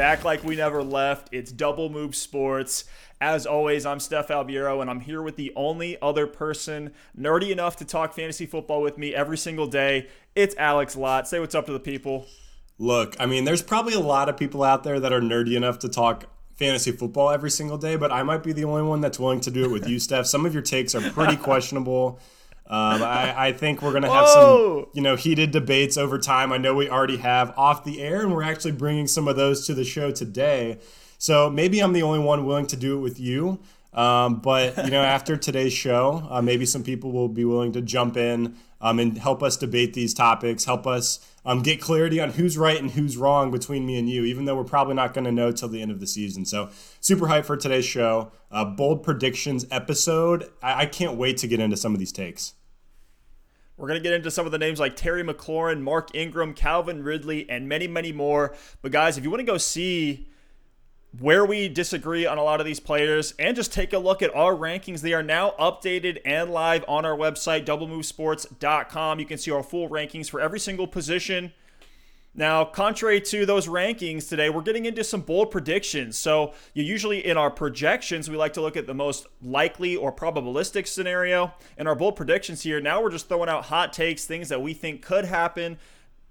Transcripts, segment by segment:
back like we never left. It's Double Move Sports. As always, I'm Steph Albiero, and I'm here with the only other person nerdy enough to talk fantasy football with me every single day. It's Alex Lott. Say what's up to the people. Look, I mean, there's probably a lot of people out there that are nerdy enough to talk fantasy football every single day, but I might be the only one that's willing to do it with you, Steph. Some of your takes are pretty questionable. Um, I, I, think we're going to have Whoa. some, you know, heated debates over time. I know we already have off the air, and we're actually bringing some of those to the show today. So maybe I'm the only one willing to do it with you. Um, but you know, after today's show, uh, maybe some people will be willing to jump in um, and help us debate these topics, help us um, get clarity on who's right and who's wrong between me and you. Even though we're probably not going to know till the end of the season. So super hyped for today's show, uh, bold predictions episode. I-, I can't wait to get into some of these takes. We're going to get into some of the names like Terry McLaurin, Mark Ingram, Calvin Ridley, and many, many more. But guys, if you want to go see where we disagree on a lot of these players and just take a look at our rankings. They are now updated and live on our website, doublemovesports.com. You can see our full rankings for every single position now, contrary to those rankings today, we're getting into some bold predictions. So, usually in our projections, we like to look at the most likely or probabilistic scenario. In our bold predictions here, now we're just throwing out hot takes, things that we think could happen,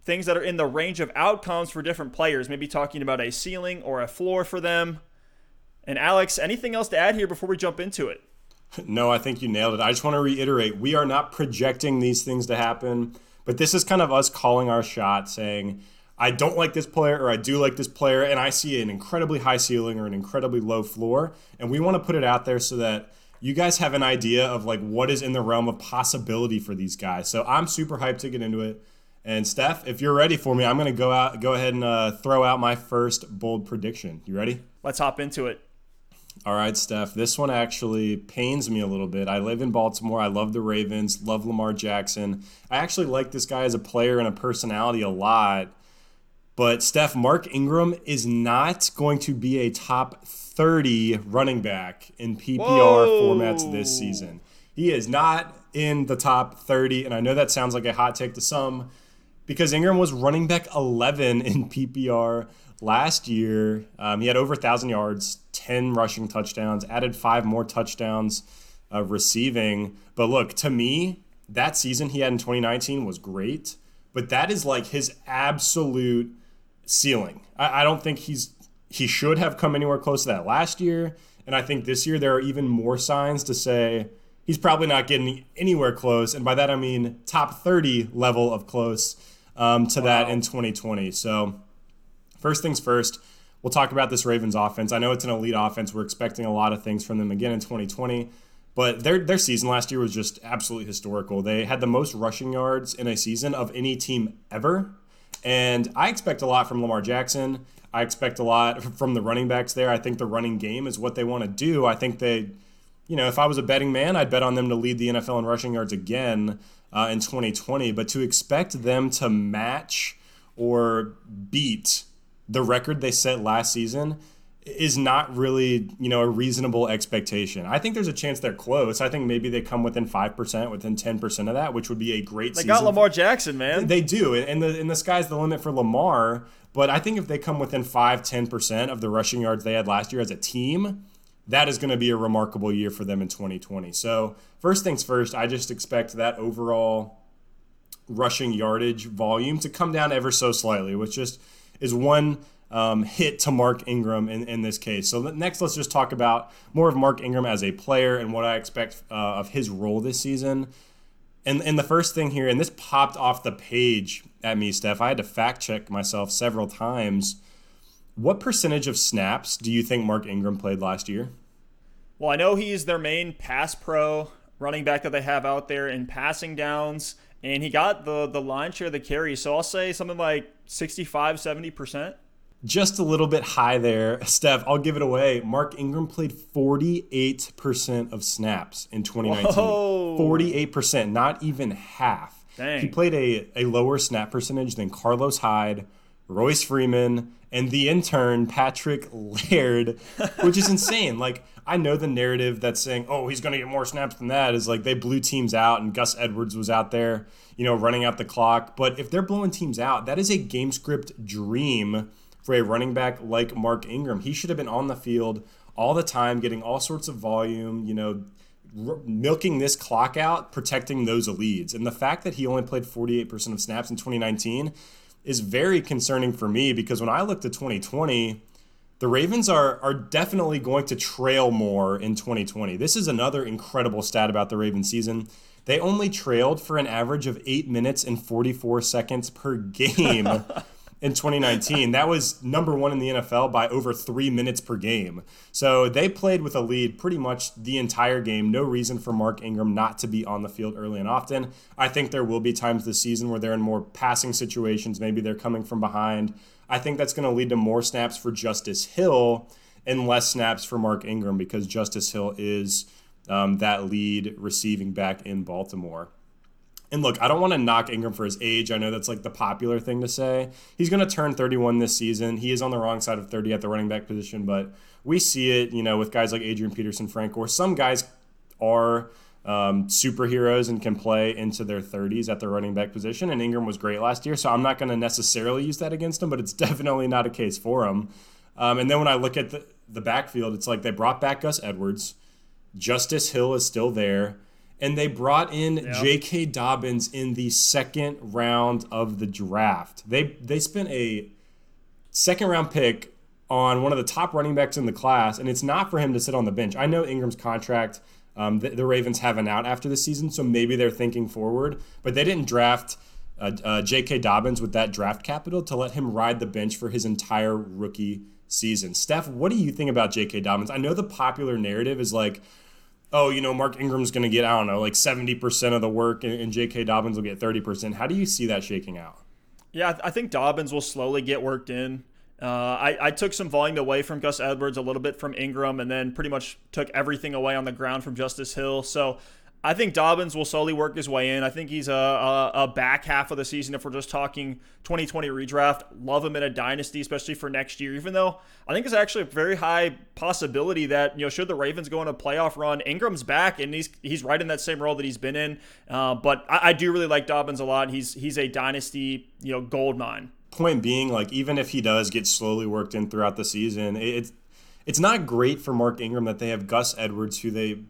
things that are in the range of outcomes for different players, maybe talking about a ceiling or a floor for them. And Alex, anything else to add here before we jump into it? No, I think you nailed it. I just want to reiterate we are not projecting these things to happen. But this is kind of us calling our shot, saying, I don't like this player or I do like this player, and I see an incredibly high ceiling or an incredibly low floor. And we want to put it out there so that you guys have an idea of like what is in the realm of possibility for these guys. So I'm super hyped to get into it. And Steph, if you're ready for me, I'm going to go out, go ahead and uh, throw out my first bold prediction. You ready? Let's hop into it. All right, Steph. This one actually pains me a little bit. I live in Baltimore. I love the Ravens, love Lamar Jackson. I actually like this guy as a player and a personality a lot. But Steph, Mark Ingram is not going to be a top 30 running back in PPR Whoa. formats this season. He is not in the top 30. And I know that sounds like a hot take to some because Ingram was running back 11 in PPR last year. Um, he had over 1,000 yards, 10 rushing touchdowns, added five more touchdowns uh, receiving. But look, to me, that season he had in 2019 was great, but that is like his absolute ceiling. I, I don't think he's he should have come anywhere close to that last year. And I think this year there are even more signs to say he's probably not getting anywhere close. And by that I mean top 30 level of close um, to wow. that in 2020. So First things first, we'll talk about this Ravens offense. I know it's an elite offense. We're expecting a lot of things from them again in 2020. But their their season last year was just absolutely historical. They had the most rushing yards in a season of any team ever. And I expect a lot from Lamar Jackson. I expect a lot from the running backs there. I think the running game is what they want to do. I think they, you know, if I was a betting man, I'd bet on them to lead the NFL in rushing yards again uh, in 2020. But to expect them to match or beat the record they set last season is not really, you know, a reasonable expectation. I think there's a chance they're close. I think maybe they come within five percent, within ten percent of that, which would be a great. They season. got Lamar Jackson, man. They do, and the and the sky's the limit for Lamar. But I think if they come within five, ten percent of the rushing yards they had last year as a team, that is going to be a remarkable year for them in 2020. So first things first, I just expect that overall rushing yardage volume to come down ever so slightly, which just is one um, hit to Mark Ingram in, in this case. So next, let's just talk about more of Mark Ingram as a player and what I expect uh, of his role this season. And, and the first thing here, and this popped off the page at me, Steph. I had to fact check myself several times. What percentage of snaps do you think Mark Ingram played last year? Well, I know he's their main pass pro running back that they have out there in passing downs, and he got the the line share, the carry. So I'll say something like 65, 70% just a little bit high there. Steph, I'll give it away. Mark Ingram played 48% of snaps in 2019. Whoa. 48%, not even half. Dang. He played a, a lower snap percentage than Carlos Hyde, Royce Freeman, and the intern, Patrick Laird, which is insane. Like, I know the narrative that's saying, oh, he's going to get more snaps than that is like they blew teams out and Gus Edwards was out there, you know, running out the clock. But if they're blowing teams out, that is a game script dream for a running back like Mark Ingram. He should have been on the field all the time, getting all sorts of volume, you know, r- milking this clock out, protecting those leads. And the fact that he only played 48% of snaps in 2019 is very concerning for me because when I looked at 2020, the Ravens are are definitely going to trail more in 2020. This is another incredible stat about the Ravens season. They only trailed for an average of 8 minutes and 44 seconds per game in 2019. That was number 1 in the NFL by over 3 minutes per game. So they played with a lead pretty much the entire game. No reason for Mark Ingram not to be on the field early and often. I think there will be times this season where they're in more passing situations, maybe they're coming from behind I think that's going to lead to more snaps for Justice Hill and less snaps for Mark Ingram because Justice Hill is um, that lead receiving back in Baltimore. And look, I don't want to knock Ingram for his age. I know that's like the popular thing to say. He's going to turn 31 this season. He is on the wrong side of 30 at the running back position, but we see it, you know, with guys like Adrian Peterson, Frank, or some guys are um, superheroes and can play into their 30s at the running back position. And Ingram was great last year, so I'm not going to necessarily use that against him, but it's definitely not a case for him. Um, and then when I look at the, the backfield, it's like they brought back Gus Edwards, Justice Hill is still there, and they brought in yep. J.K. Dobbins in the second round of the draft. They they spent a second round pick on one of the top running backs in the class, and it's not for him to sit on the bench. I know Ingram's contract um, the, the, Ravens have an out after the season, so maybe they're thinking forward. But they didn't draft uh, uh, J.K. Dobbins with that draft capital to let him ride the bench for his entire rookie season. Steph, what do you think about J.K. Dobbins? I know the popular narrative is like, oh, you know, Mark Ingram's going to get, I don't know, like 70% of the work and, and J.K. Dobbins will get 30%. How do you see that shaking out? Yeah, I think Dobbins will slowly get worked in. Uh, I, I took some volume away from Gus Edwards, a little bit from Ingram, and then pretty much took everything away on the ground from Justice Hill. So I think Dobbins will slowly work his way in. I think he's a, a, a, back half of the season. If we're just talking 2020 redraft, love him in a dynasty, especially for next year. Even though I think it's actually a very high possibility that you know should the Ravens go on a playoff run, Ingram's back and he's he's right in that same role that he's been in. Uh, but I, I do really like Dobbins a lot. He's he's a dynasty you know gold mine point being, like even if he does get slowly worked in throughout the season, it's it's not great for Mark Ingram that they have Gus Edwards, who they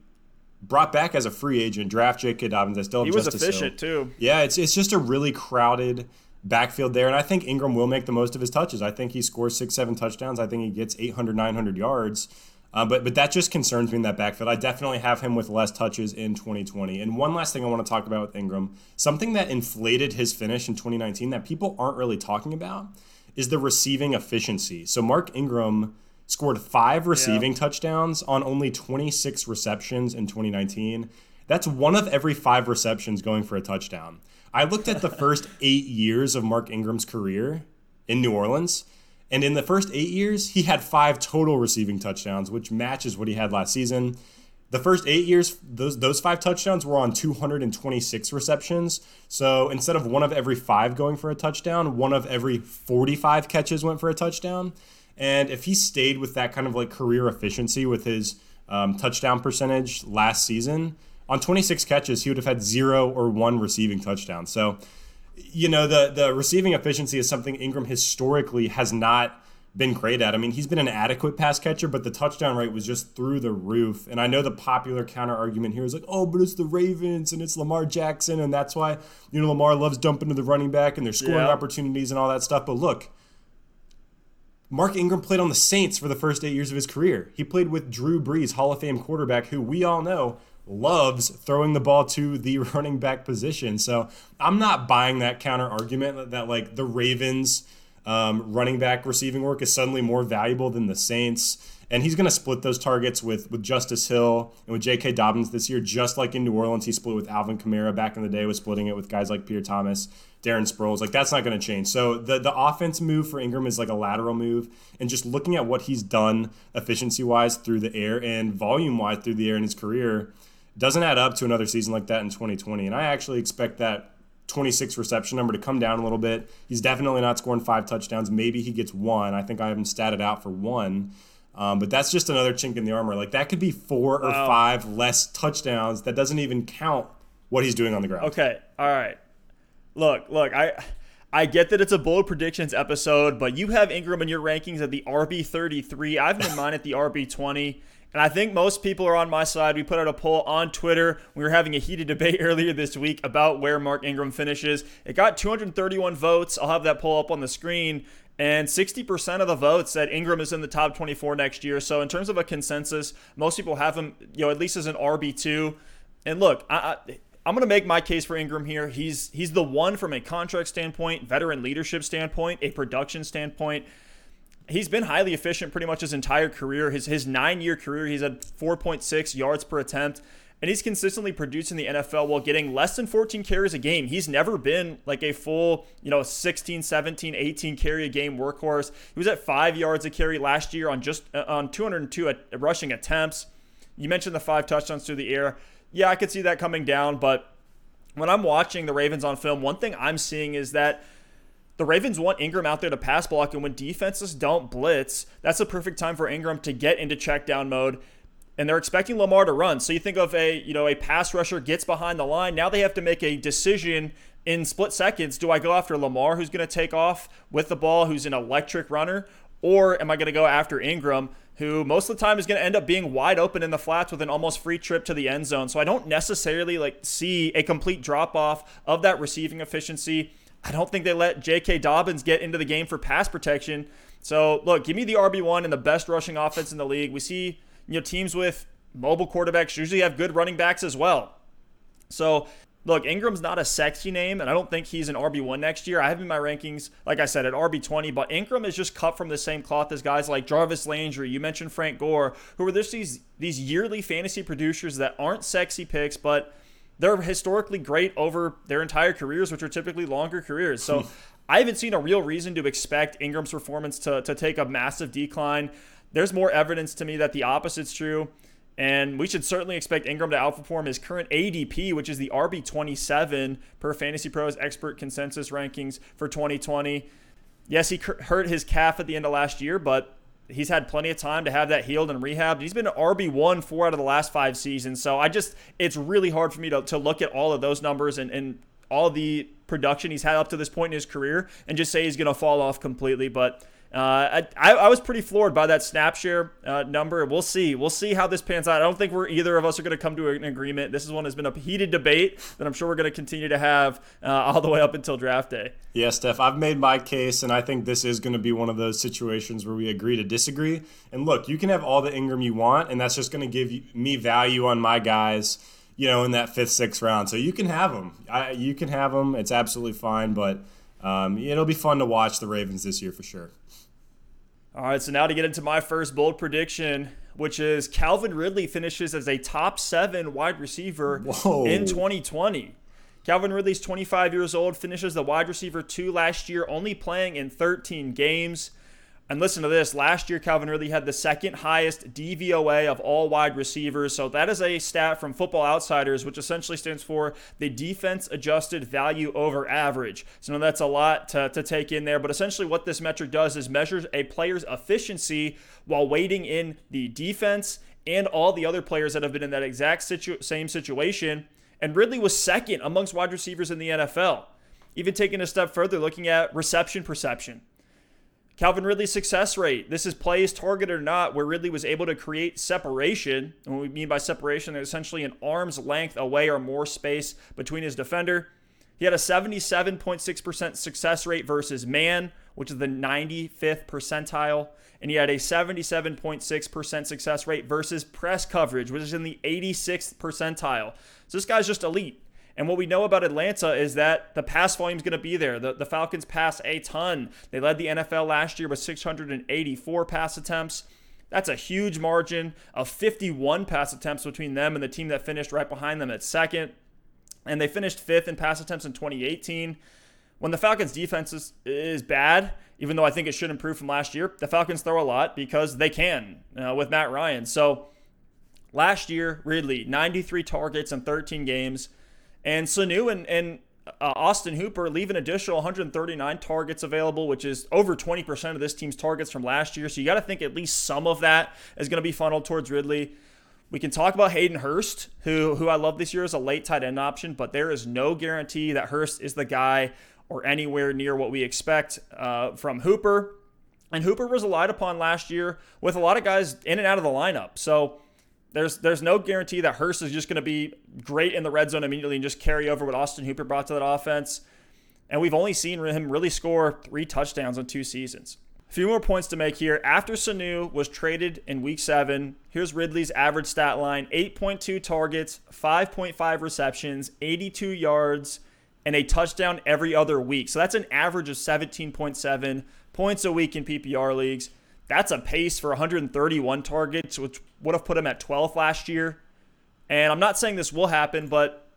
brought back as a free agent, draft J.K. Dobbins. I still have he was efficient Hill. too. Yeah, it's it's just a really crowded backfield there, and I think Ingram will make the most of his touches. I think he scores six, seven touchdowns. I think he gets 800, 900 yards. Uh, but but that just concerns me in that backfield. I definitely have him with less touches in 2020. And one last thing I want to talk about with Ingram, something that inflated his finish in 2019 that people aren't really talking about, is the receiving efficiency. So Mark Ingram scored five receiving yeah. touchdowns on only 26 receptions in 2019. That's one of every five receptions going for a touchdown. I looked at the first eight years of Mark Ingram's career in New Orleans and in the first eight years, he had five total receiving touchdowns, which matches what he had last season. The first eight years, those those five touchdowns were on 226 receptions. So instead of one of every five going for a touchdown, one of every 45 catches went for a touchdown. And if he stayed with that kind of like career efficiency with his um, touchdown percentage last season, on 26 catches, he would have had zero or one receiving touchdown. So you know, the the receiving efficiency is something Ingram historically has not been great at. I mean, he's been an adequate pass catcher, but the touchdown rate was just through the roof. And I know the popular counter argument here is like, oh, but it's the Ravens and it's Lamar Jackson, and that's why you know Lamar loves dumping to the running back and their scoring yeah. opportunities and all that stuff. But look. Mark Ingram played on the Saints for the first eight years of his career. He played with Drew Brees, Hall of Fame quarterback, who we all know loves throwing the ball to the running back position. So I'm not buying that counter argument that, that like the Ravens um, running back receiving work is suddenly more valuable than the Saints. And he's going to split those targets with, with Justice Hill and with J.K. Dobbins this year, just like in New Orleans. He split with Alvin Kamara back in the day, was splitting it with guys like Pierre Thomas, Darren Sproles. Like, that's not going to change. So the, the offense move for Ingram is like a lateral move. And just looking at what he's done efficiency wise through the air and volume wise through the air in his career, doesn't add up to another season like that in 2020. And I actually expect that 26 reception number to come down a little bit. He's definitely not scoring five touchdowns. Maybe he gets one. I think I have him statted out for one. Um, but that's just another chink in the armor. Like that could be four or five less touchdowns. That doesn't even count what he's doing on the ground. Okay. All right. Look, look, I I get that it's a bold predictions episode, but you have Ingram in your rankings at the RB33. I've been mine at the RB20. And I think most people are on my side. We put out a poll on Twitter. We were having a heated debate earlier this week about where Mark Ingram finishes. It got 231 votes. I'll have that poll up on the screen. And 60% of the votes said Ingram is in the top 24 next year. So, in terms of a consensus, most people have him, you know, at least as an RB2. And look, I, I I'm going to make my case for Ingram here. He's he's the one from a contract standpoint, veteran leadership standpoint, a production standpoint. He's been highly efficient pretty much his entire career. His his 9-year career, he's had 4.6 yards per attempt and he's consistently producing the NFL while getting less than 14 carries a game. He's never been like a full, you know, 16, 17, 18 carry a game workhorse. He was at 5 yards a carry last year on just uh, on 202 rushing attempts. You mentioned the 5 touchdowns through the air yeah, I could see that coming down. But when I'm watching the Ravens on film, one thing I'm seeing is that the Ravens want Ingram out there to pass block, and when defenses don't blitz, that's a perfect time for Ingram to get into check down mode. And they're expecting Lamar to run. So you think of a, you know, a pass rusher gets behind the line. Now they have to make a decision in split seconds. Do I go after Lamar, who's going to take off with the ball, who's an electric runner, or am I going to go after Ingram, who most of the time is going to end up being wide open in the flats with an almost free trip to the end zone. So I don't necessarily like see a complete drop off of that receiving efficiency. I don't think they let J.K. Dobbins get into the game for pass protection. So look, give me the RB1 and the best rushing offense in the league. We see you know teams with mobile quarterbacks usually have good running backs as well. So Look, Ingram's not a sexy name, and I don't think he's an RB1 next year. I have in my rankings, like I said, at RB20, but Ingram is just cut from the same cloth as guys like Jarvis Landry. You mentioned Frank Gore, who are just these, these yearly fantasy producers that aren't sexy picks, but they're historically great over their entire careers, which are typically longer careers. So hmm. I haven't seen a real reason to expect Ingram's performance to, to take a massive decline. There's more evidence to me that the opposite's true. And we should certainly expect Ingram to outperform his current ADP, which is the RB27 per FantasyPros expert consensus rankings for 2020. Yes, he hurt his calf at the end of last year, but he's had plenty of time to have that healed and rehabbed. He's been an RB1 four out of the last five seasons. So I just, it's really hard for me to, to look at all of those numbers and, and all the production he's had up to this point in his career and just say he's going to fall off completely. But uh, I, I was pretty floored by that snap share uh, number. We'll see. We'll see how this pans out. I don't think we're either of us are going to come to an agreement. This is one that's been a heated debate that I'm sure we're going to continue to have uh, all the way up until draft day. Yeah, Steph, I've made my case, and I think this is going to be one of those situations where we agree to disagree. And look, you can have all the Ingram you want, and that's just going to give me value on my guys you know, in that fifth, sixth round. So you can have them. I, you can have them. It's absolutely fine. But um, it'll be fun to watch the Ravens this year for sure. All right, so now to get into my first bold prediction, which is Calvin Ridley finishes as a top seven wide receiver Whoa. in 2020. Calvin Ridley's 25 years old, finishes the wide receiver two last year, only playing in 13 games. And listen to this last year, Calvin Ridley had the second highest DVOA of all wide receivers. So that is a stat from Football Outsiders, which essentially stands for the defense adjusted value over average. So now that's a lot to, to take in there. But essentially, what this metric does is measures a player's efficiency while weighting in the defense and all the other players that have been in that exact situ- same situation. And Ridley was second amongst wide receivers in the NFL. Even taking a step further, looking at reception perception. Calvin Ridley's success rate. This is plays targeted or not, where Ridley was able to create separation. And what we mean by separation, there's essentially an arm's length away or more space between his defender. He had a 77.6% success rate versus man, which is the 95th percentile. And he had a 77.6% success rate versus press coverage, which is in the 86th percentile. So this guy's just elite. And what we know about Atlanta is that the pass volume is going to be there. The, the Falcons pass a ton. They led the NFL last year with 684 pass attempts. That's a huge margin of 51 pass attempts between them and the team that finished right behind them at second. And they finished fifth in pass attempts in 2018. When the Falcons' defense is, is bad, even though I think it should improve from last year, the Falcons throw a lot because they can uh, with Matt Ryan. So last year, Ridley, 93 targets in 13 games. And Sanu and, and uh, Austin Hooper leave an additional 139 targets available, which is over 20% of this team's targets from last year. So you got to think at least some of that is going to be funneled towards Ridley. We can talk about Hayden Hurst, who who I love this year as a late tight end option, but there is no guarantee that Hurst is the guy or anywhere near what we expect uh, from Hooper. And Hooper was relied upon last year with a lot of guys in and out of the lineup. So there's there's no guarantee that Hurst is just going to be great in the red zone immediately and just carry over what Austin Hooper brought to that offense. And we've only seen him really score three touchdowns in two seasons. A few more points to make here. After Sanu was traded in week seven, here's Ridley's average stat line 8.2 targets, 5.5 receptions, 82 yards, and a touchdown every other week. So that's an average of 17.7 points a week in PPR leagues. That's a pace for 131 targets, which would have put him at 12th last year. And I'm not saying this will happen, but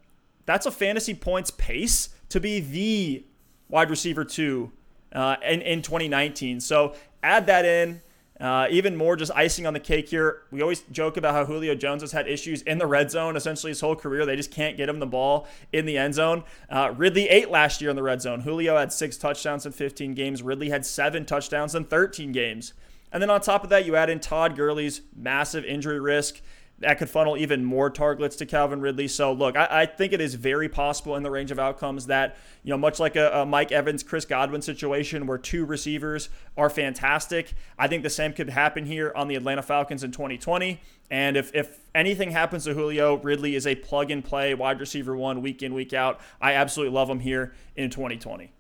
that's a fantasy points pace to be the wide receiver two uh, in, in 2019. So add that in. Uh, even more just icing on the cake here. We always joke about how Julio Jones has had issues in the red zone essentially his whole career. They just can't get him the ball in the end zone. Uh, Ridley, eight last year in the red zone. Julio had six touchdowns in 15 games. Ridley had seven touchdowns in 13 games. And then on top of that, you add in Todd Gurley's massive injury risk that could funnel even more targets to Calvin Ridley. So look, I, I, think it is very possible in the range of outcomes that you know, much like a, a, Mike Evans, Chris Godwin situation where two receivers are fantastic. I think the same could happen here on the Atlanta Falcons in 2020. And if if anything happens to Julio, Ridley is a plug and play wide receiver one week in week out. I absolutely love him here in 2020.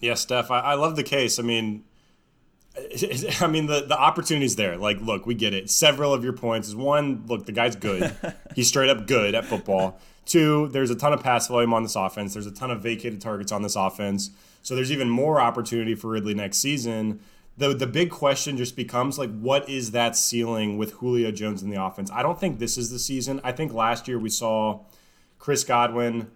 Yeah, Steph, I, I love the case. I mean, I mean, the, the opportunity's there. Like, look, we get it. Several of your points is one, look, the guy's good. He's straight up good at football. Two, there's a ton of pass volume on this offense. There's a ton of vacated targets on this offense. So there's even more opportunity for Ridley next season. The, the big question just becomes like, what is that ceiling with Julio Jones in the offense? I don't think this is the season. I think last year we saw Chris Godwin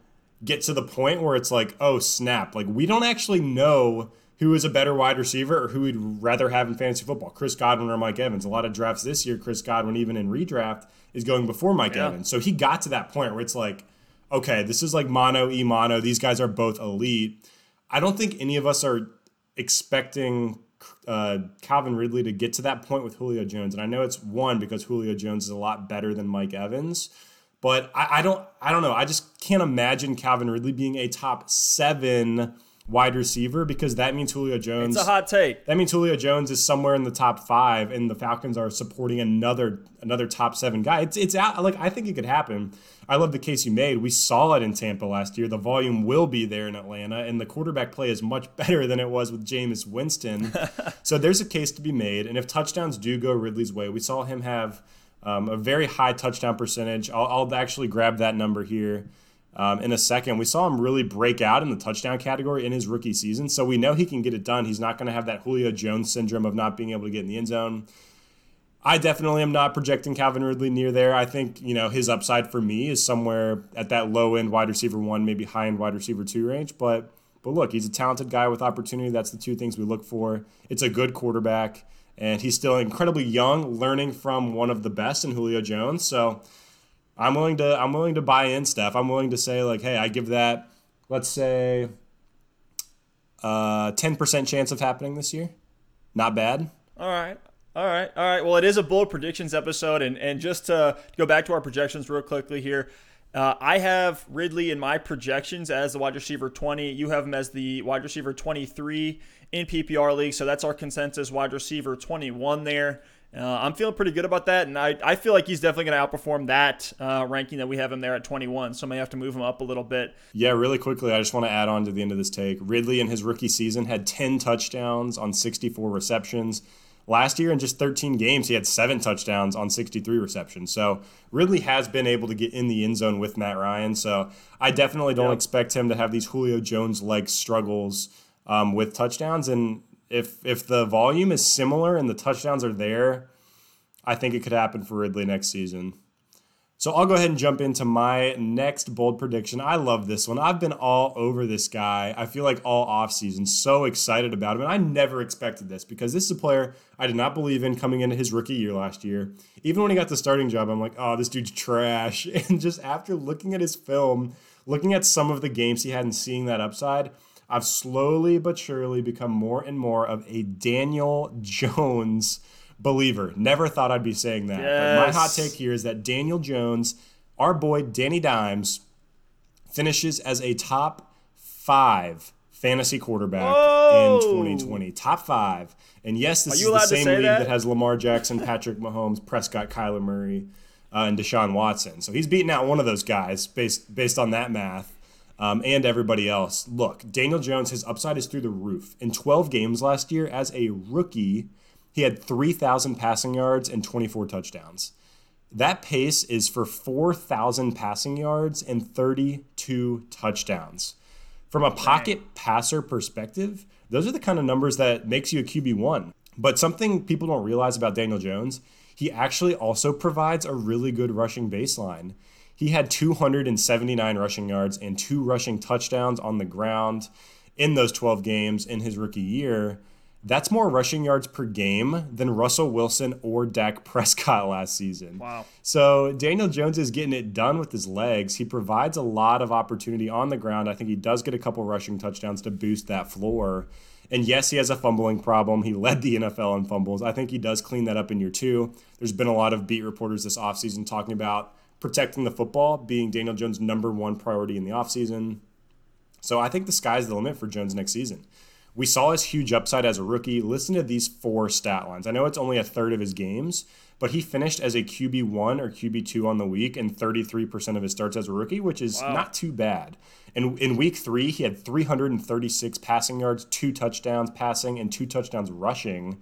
get to the point where it's like, oh, snap. Like, we don't actually know who is a better wide receiver or who we'd rather have in fantasy football, Chris Godwin or Mike Evans. A lot of drafts this year, Chris Godwin, even in redraft, is going before Mike yeah. Evans. So he got to that point where it's like, okay, this is like mono e mono. These guys are both elite. I don't think any of us are expecting uh, Calvin Ridley to get to that point with Julio Jones. And I know it's one because Julio Jones is a lot better than Mike Evans. But I, I don't I don't know. I just can't imagine Calvin Ridley being a top seven wide receiver because that means Julio Jones. It's a hot take. That means Julio Jones is somewhere in the top five, and the Falcons are supporting another another top seven guy. It's it's out, like I think it could happen. I love the case you made. We saw it in Tampa last year. The volume will be there in Atlanta, and the quarterback play is much better than it was with Jameis Winston. so there's a case to be made. And if touchdowns do go Ridley's way, we saw him have um, a very high touchdown percentage. I'll, I'll actually grab that number here um, in a second. We saw him really break out in the touchdown category in his rookie season, so we know he can get it done. He's not going to have that Julio Jones syndrome of not being able to get in the end zone. I definitely am not projecting Calvin Ridley near there. I think you know his upside for me is somewhere at that low end wide receiver one, maybe high end wide receiver two range. But but look, he's a talented guy with opportunity. That's the two things we look for. It's a good quarterback, and he's still incredibly young, learning from one of the best in Julio Jones. So I'm willing to I'm willing to buy in stuff. I'm willing to say like, hey, I give that let's say uh 10% chance of happening this year. Not bad. All right. All right. All right. Well, it is a bold predictions episode and and just to go back to our projections real quickly here. Uh, I have Ridley in my projections as the wide receiver 20. You have him as the wide receiver 23 in PPR league. So that's our consensus wide receiver 21 there. Uh, I'm feeling pretty good about that, and I, I feel like he's definitely going to outperform that uh, ranking that we have him there at 21. So I may have to move him up a little bit. Yeah, really quickly, I just want to add on to the end of this take. Ridley in his rookie season had 10 touchdowns on 64 receptions. Last year, in just 13 games, he had seven touchdowns on 63 receptions. So Ridley has been able to get in the end zone with Matt Ryan. So I definitely don't yep. expect him to have these Julio Jones like struggles um, with touchdowns. And if if the volume is similar and the touchdowns are there, I think it could happen for Ridley next season. So I'll go ahead and jump into my next bold prediction. I love this one. I've been all over this guy. I feel like all offseason, so excited about him. And I never expected this because this is a player I did not believe in coming into his rookie year last year. Even when he got the starting job, I'm like, oh, this dude's trash. And just after looking at his film, looking at some of the games he had and seeing that upside, I've slowly but surely become more and more of a Daniel Jones believer. Never thought I'd be saying that. Yes. But my hot take here is that Daniel Jones, our boy Danny Dimes, finishes as a top five fantasy quarterback Whoa. in 2020. Top five. And yes, this is the same league that? that? has Lamar Jackson, Patrick Mahomes, Prescott, Kyler Murray, uh, and Deshaun Watson. So he's beating out one of those guys based based on that math. Um, and everybody else. Look, Daniel Jones, his upside is through the roof. In 12 games last year, as a rookie, he had 3,000 passing yards and 24 touchdowns. That pace is for 4,000 passing yards and 32 touchdowns. From a pocket passer perspective, those are the kind of numbers that makes you a QB1. But something people don't realize about Daniel Jones, he actually also provides a really good rushing baseline. He had 279 rushing yards and two rushing touchdowns on the ground in those 12 games in his rookie year. That's more rushing yards per game than Russell Wilson or Dak Prescott last season. Wow. So Daniel Jones is getting it done with his legs. He provides a lot of opportunity on the ground. I think he does get a couple rushing touchdowns to boost that floor. And yes, he has a fumbling problem. He led the NFL in fumbles. I think he does clean that up in year two. There's been a lot of beat reporters this offseason talking about protecting the football being Daniel Jones' number one priority in the offseason. So I think the sky's the limit for Jones next season. We saw his huge upside as a rookie. Listen to these four stat lines. I know it's only a third of his games, but he finished as a QB1 or QB2 on the week and 33% of his starts as a rookie, which is wow. not too bad. And in week three, he had 336 passing yards, two touchdowns passing, and two touchdowns rushing.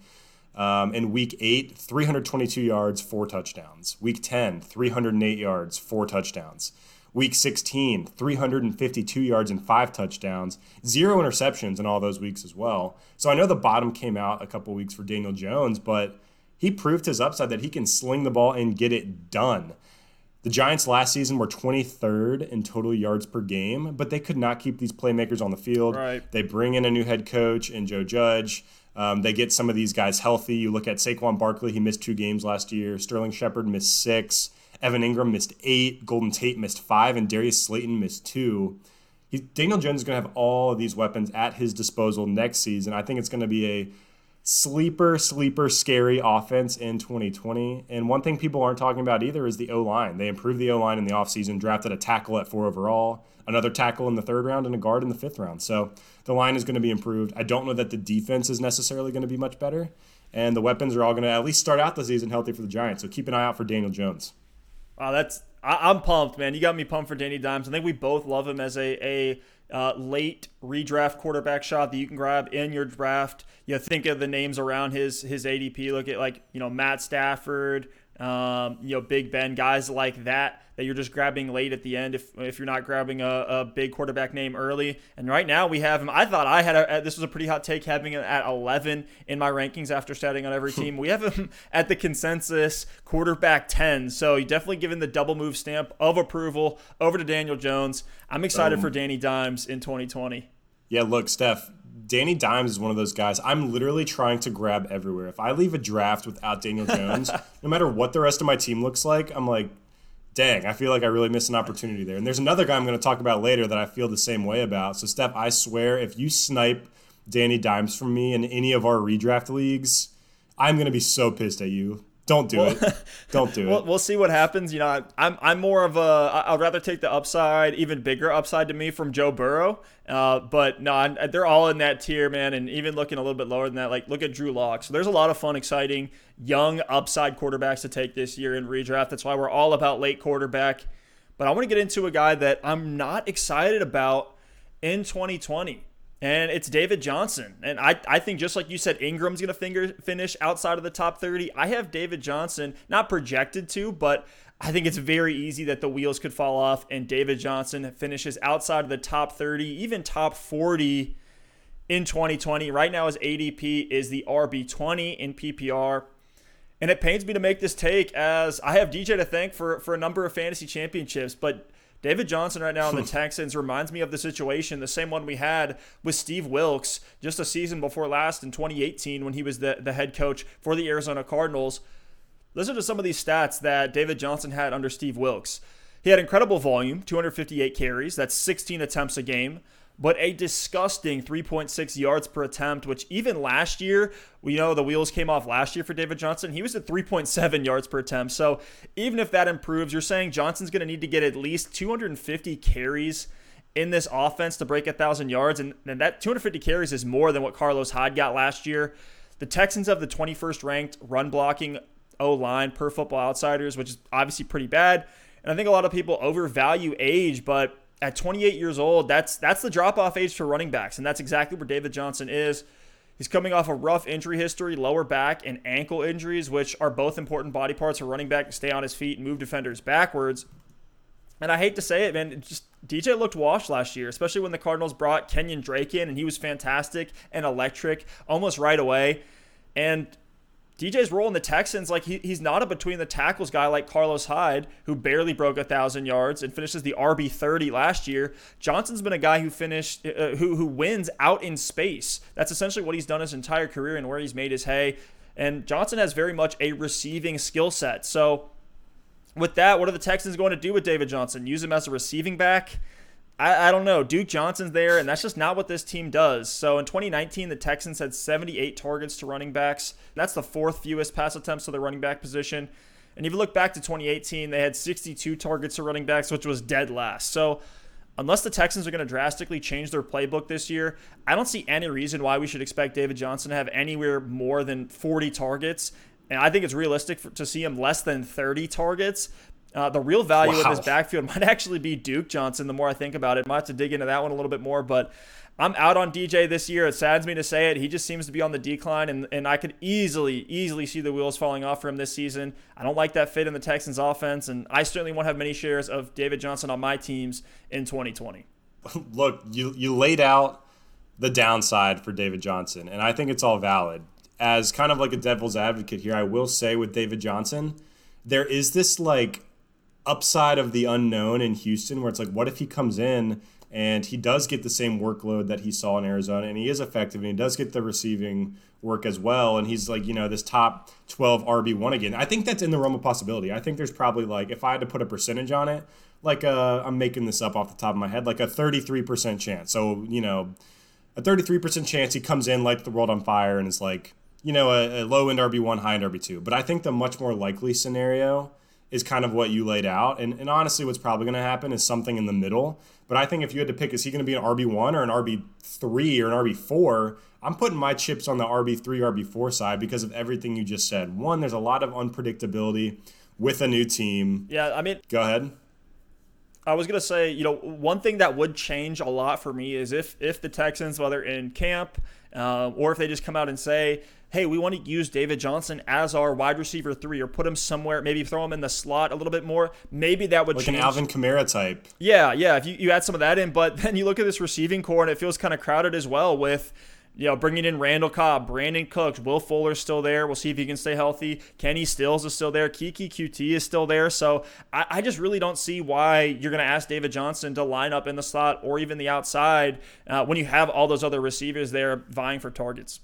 Um, in week eight, 322 yards, four touchdowns. Week 10, 308 yards, four touchdowns. Week 16, 352 yards and five touchdowns, zero interceptions in all those weeks as well. So I know the bottom came out a couple weeks for Daniel Jones, but he proved his upside that he can sling the ball and get it done. The Giants last season were 23rd in total yards per game, but they could not keep these playmakers on the field. Right. They bring in a new head coach and Joe Judge. Um, they get some of these guys healthy. You look at Saquon Barkley, he missed two games last year. Sterling Shepard missed six. Evan Engram missed eight, Golden Tate missed five, and Darius Slayton missed two. He, Daniel Jones is going to have all of these weapons at his disposal next season. I think it's going to be a sleeper, sleeper, scary offense in 2020. And one thing people aren't talking about either is the O line. They improved the O line in the offseason, drafted a tackle at four overall, another tackle in the third round, and a guard in the fifth round. So the line is going to be improved. I don't know that the defense is necessarily going to be much better. And the weapons are all going to at least start out the season healthy for the Giants. So keep an eye out for Daniel Jones. Wow, that's I, am pumped, man. You got me pumped for Danny Dimes. I think we both love him as a a uh, late redraft quarterback shot that you can grab in your draft. You think of the names around his his ADP. Look at like you know Matt Stafford, um, you know Big Ben, guys like that that you're just grabbing late at the end if, if you're not grabbing a, a big quarterback name early. And right now we have him. I thought I had a, this was a pretty hot take having him at 11 in my rankings after starting on every team. we have him at the consensus quarterback 10. So you definitely given the double move stamp of approval over to Daniel Jones. I'm excited um, for Danny Dimes in 2020. Yeah, look, Steph, Danny Dimes is one of those guys I'm literally trying to grab everywhere. If I leave a draft without Daniel Jones, no matter what the rest of my team looks like, I'm like, dang, I feel like I really missed an opportunity there. And there's another guy I'm going to talk about later that I feel the same way about. So, Steph, I swear, if you snipe Danny Dimes from me in any of our redraft leagues, I'm going to be so pissed at you. Don't do well, it. Don't do it. We'll, see what happens. You know, I'm I'm more of a. I'd rather take the upside, even bigger upside to me from Joe Burrow. Uh, but no, they're all in that tier, man. And even looking a little bit lower than that, like look at Drew Lock. So there's a lot of fun, exciting, young upside quarterbacks to take this year in redraft. That's why we're all about late quarterback. But I want to get into a guy that I'm not excited about in 2020 and it's David Johnson. And I, I think just like you said, Ingram's going to finger finish outside of the top 30. I have David Johnson not projected to, but I think it's very easy that the wheels could fall off and David Johnson finishes outside of the top 30, even top 40 in 2020. Right now, his ADP is the RB20 in PPR. And it pains me to make this take as I have DJ to thank for, for a number of fantasy championships, but David Johnson right now in the hmm. Texans reminds me of the situation, the same one we had with Steve Wilks just a season before last in 2018 when he was the, the head coach for the Arizona Cardinals. Listen to some of these stats that David Johnson had under Steve Wilks. He had incredible volume, 258 carries, that's 16 attempts a game but a disgusting 3.6 yards per attempt, which even last year, we know the wheels came off last year for David Johnson. He was at 3.7 yards per attempt. So even if that improves, you're saying Johnson's going to need to get at least 250 carries in this offense to break a thousand yards, and, and that 250 carries is more than what Carlos Hyde got last year. The Texans have the 21st ranked run blocking O line per Football Outsiders, which is obviously pretty bad. And I think a lot of people overvalue age, but at 28 years old, that's that's the drop off age for running backs, and that's exactly where David Johnson is. He's coming off a rough injury history, lower back and ankle injuries, which are both important body parts for running back to stay on his feet and move defenders backwards. And I hate to say it, man, it just DJ looked washed last year, especially when the Cardinals brought Kenyon Drake in, and he was fantastic and electric almost right away. And DJ's role in the Texans, like he, he's not a between the tackles guy like Carlos Hyde, who barely broke a thousand yards and finishes the RB thirty last year. Johnson's been a guy who finished, uh, uh, who who wins out in space. That's essentially what he's done his entire career and where he's made his hay. And Johnson has very much a receiving skill set. So, with that, what are the Texans going to do with David Johnson? Use him as a receiving back? I, I don't know. Duke Johnson's there, and that's just not what this team does. So in 2019, the Texans had 78 targets to running backs. That's the fourth fewest pass attempts to the running back position. And if you look back to 2018, they had 62 targets to running backs, which was dead last. So unless the Texans are going to drastically change their playbook this year, I don't see any reason why we should expect David Johnson to have anywhere more than 40 targets. And I think it's realistic for, to see him less than 30 targets. Uh, the real value wow. of this backfield might actually be Duke Johnson. The more I think about it, might have to dig into that one a little bit more. But I'm out on DJ this year. It saddens me to say it. He just seems to be on the decline, and, and I could easily, easily see the wheels falling off for him this season. I don't like that fit in the Texans offense, and I certainly won't have many shares of David Johnson on my teams in 2020. Look, you, you laid out the downside for David Johnson, and I think it's all valid. As kind of like a devil's advocate here, I will say with David Johnson, there is this like upside of the unknown in Houston, where it's like, what if he comes in and he does get the same workload that he saw in Arizona, and he is effective, and he does get the receiving work as well, and he's like, you know, this top 12 RB1 again. I think that's in the realm of possibility. I think there's probably like, if I had to put a percentage on it, like i uh, I'm making this up off the top of my head, like a 33% chance. So, you know, a 33% chance he comes in, lights the world on fire, and is like, you know, a, a low end RB1, high end RB2. But I think the much more likely scenario is kind of what you laid out. And, and honestly, what's probably going to happen is something in the middle. But I think if you had to pick, is he going to be an RB1 or an RB3 or an RB4? I'm putting my chips on the RB3, RB4 side because of everything you just said. One, there's a lot of unpredictability with a new team. Yeah, I mean, go ahead. I was gonna say, you know, one thing that would change a lot for me is if if the Texans, whether in camp uh, or if they just come out and say, hey, we want to use David Johnson as our wide receiver three or put him somewhere, maybe throw him in the slot a little bit more. Maybe that would like change. an Alvin Kamara type. Yeah, yeah. If you, you add some of that in, but then you look at this receiving corps and it feels kind of crowded as well with you know, bringing in Randall Cobb, Brandin Cooks, Will Fuller's still there. We'll see if he can stay healthy. Kenny Stills is still there. Keke Coutee is still there. So I, I just really don't see why you're going to ask David Johnson to line up in the slot or even the outside uh, when you have all those other receivers there vying for targets.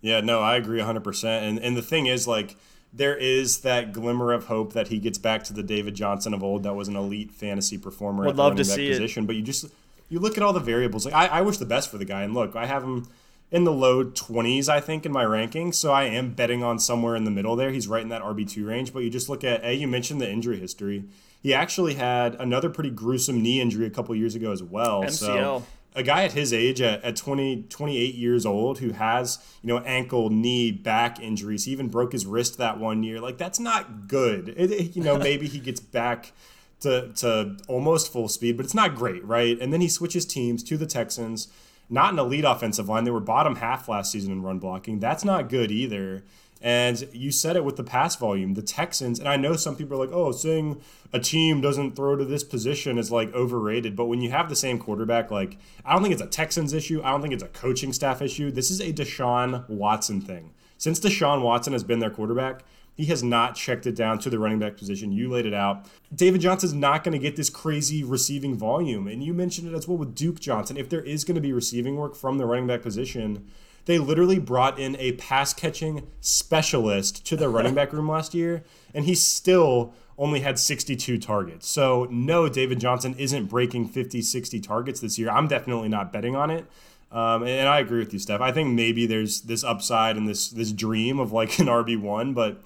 Yeah, no, I agree 100%. And, and the thing is, like, there is that glimmer of hope that he gets back to the David Johnson of old that was an elite fantasy performer Would at the love running to back see position. It. But you just you look at all the variables. Like I, I wish the best for the guy. And look, I have him in the low 20s, I think, in my rankings. So I am betting on somewhere in the middle there. He's right in that RB2 range. But you just look at, A, you mentioned the injury history. He actually had another pretty gruesome knee injury a couple years ago as well. MCL. So a guy at his age at, at 20 28 years old who has you know ankle knee back injuries he even broke his wrist that one year like that's not good it, you know maybe he gets back to, to almost full speed but it's not great right and then he switches teams to the texans not an elite offensive line they were bottom half last season in run blocking that's not good either and you said it with the pass volume. The Texans, and I know some people are like, oh, saying a team doesn't throw to this position is like overrated. But when you have the same quarterback, like, I don't think it's a Texans issue. I don't think it's a coaching staff issue. This is a Deshaun Watson thing. Since Deshaun Watson has been their quarterback, he has not checked it down to the running back position. You laid it out. David Johnson's not going to get this crazy receiving volume. And you mentioned it as well with Duke Johnson. If there is going to be receiving work from the running back position, they literally brought in a pass catching specialist to their running back room last year, and he still only had 62 targets. So, no, David Johnson isn't breaking 50, 60 targets this year. I'm definitely not betting on it. Um, and I agree with you, Steph. I think maybe there's this upside and this this dream of like an RB one, but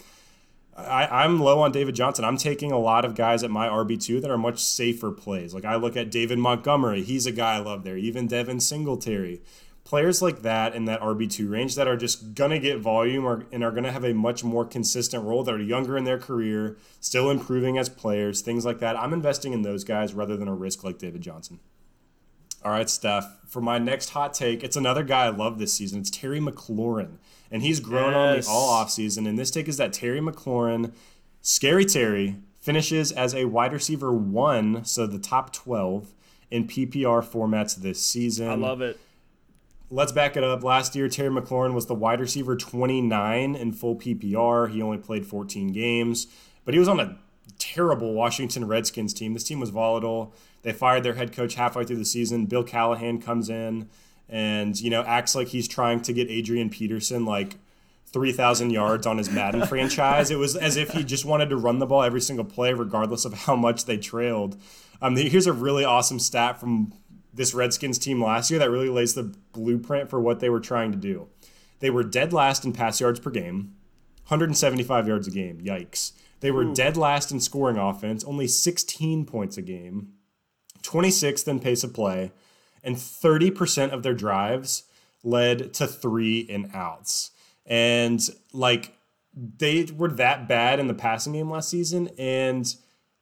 I, am low on David Johnson. I'm taking a lot of guys at my RB2 that are much safer plays. Like I look at David Montgomery. He's a guy I love there. Even Devin Singletary. Players like that in that RB2 range that are just going to get volume or, and are going to have a much more consistent role that are younger in their career, still improving as players, things like that. I'm investing in those guys rather than a risk like David Johnson. All right, Steph. For my next hot take, it's another guy I love this season. It's Terry McLaurin and he's grown yes. on me all offseason. And this take is that Terry McLaurin, Scary Terry, finishes as a wide receiver one, so the top 12 in PPR formats this season. I love it. Let's back it up. Last year, Terry McLaurin was the wide receiver 29 in full PPR. He only played 14 games, but he was on a terrible Washington Redskins team. This team was volatile. They fired their head coach halfway through the season. Bill Callahan comes in and you know acts like he's trying to get Adrian Peterson like 3,000 yards on his Madden franchise. It was as if he just wanted to run the ball every single play, regardless of how much they trailed. Um, here's a really awesome stat from this Redskins team last year that really lays the blueprint for what they were trying to do. They were dead last in pass yards per game, 175 yards a game. Yikes. They were Ooh. dead last in scoring offense, only 16 points a game, 26th in pace of play, and 30% of their drives led to three and outs. And like they were that bad in the passing game last season and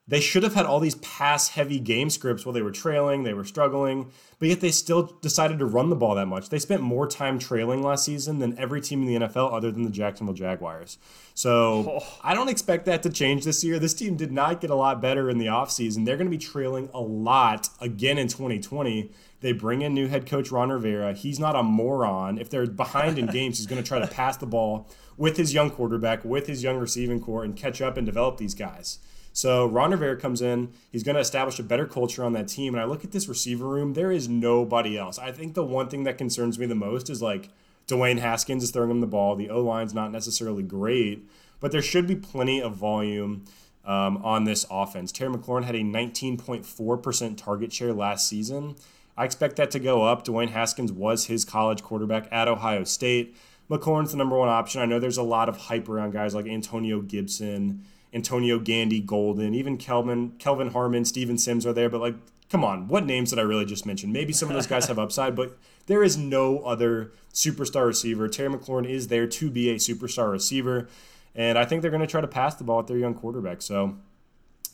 they should have had all these pass heavy game scripts while they were trailing, they were struggling, but yet they still decided to run the ball that much. They spent more time trailing last season than every team in the NFL other than the Jacksonville Jaguars. So oh. I don't expect that to change this year. This team did not get a lot better in the offseason. They're going to be trailing a lot again in 2020. They bring in new head coach Ron Rivera. He's not a moron. If they're behind in games, he's going to try to pass the ball with his young quarterback, with his young receiving corps, and catch up and develop these guys. So Ron Rivera comes in. He's going to establish a better culture on that team. And I look at this receiver room. There is nobody else. I think the one thing that concerns me the most is like Dwayne Haskins is throwing him the ball. The O line's not necessarily great, but there should be plenty of volume. Um, on this offense. Terry McLaurin had a 19.4% target share last season. I expect that to go up. Dwayne Haskins was his college quarterback at Ohio State. McLaurin's the number one option. I know there's a lot of hype around guys like Antonio Gibson, Antonio Gandy Golden, even Kelvin Kelvin Harmon, Steven Sims are there, but like come on, what names did I really just mention? Maybe some of those guys have upside, but there is no other superstar receiver. Terry McLaurin is there to be a superstar receiver, and I think they're going to try to pass the ball at their young quarterback. So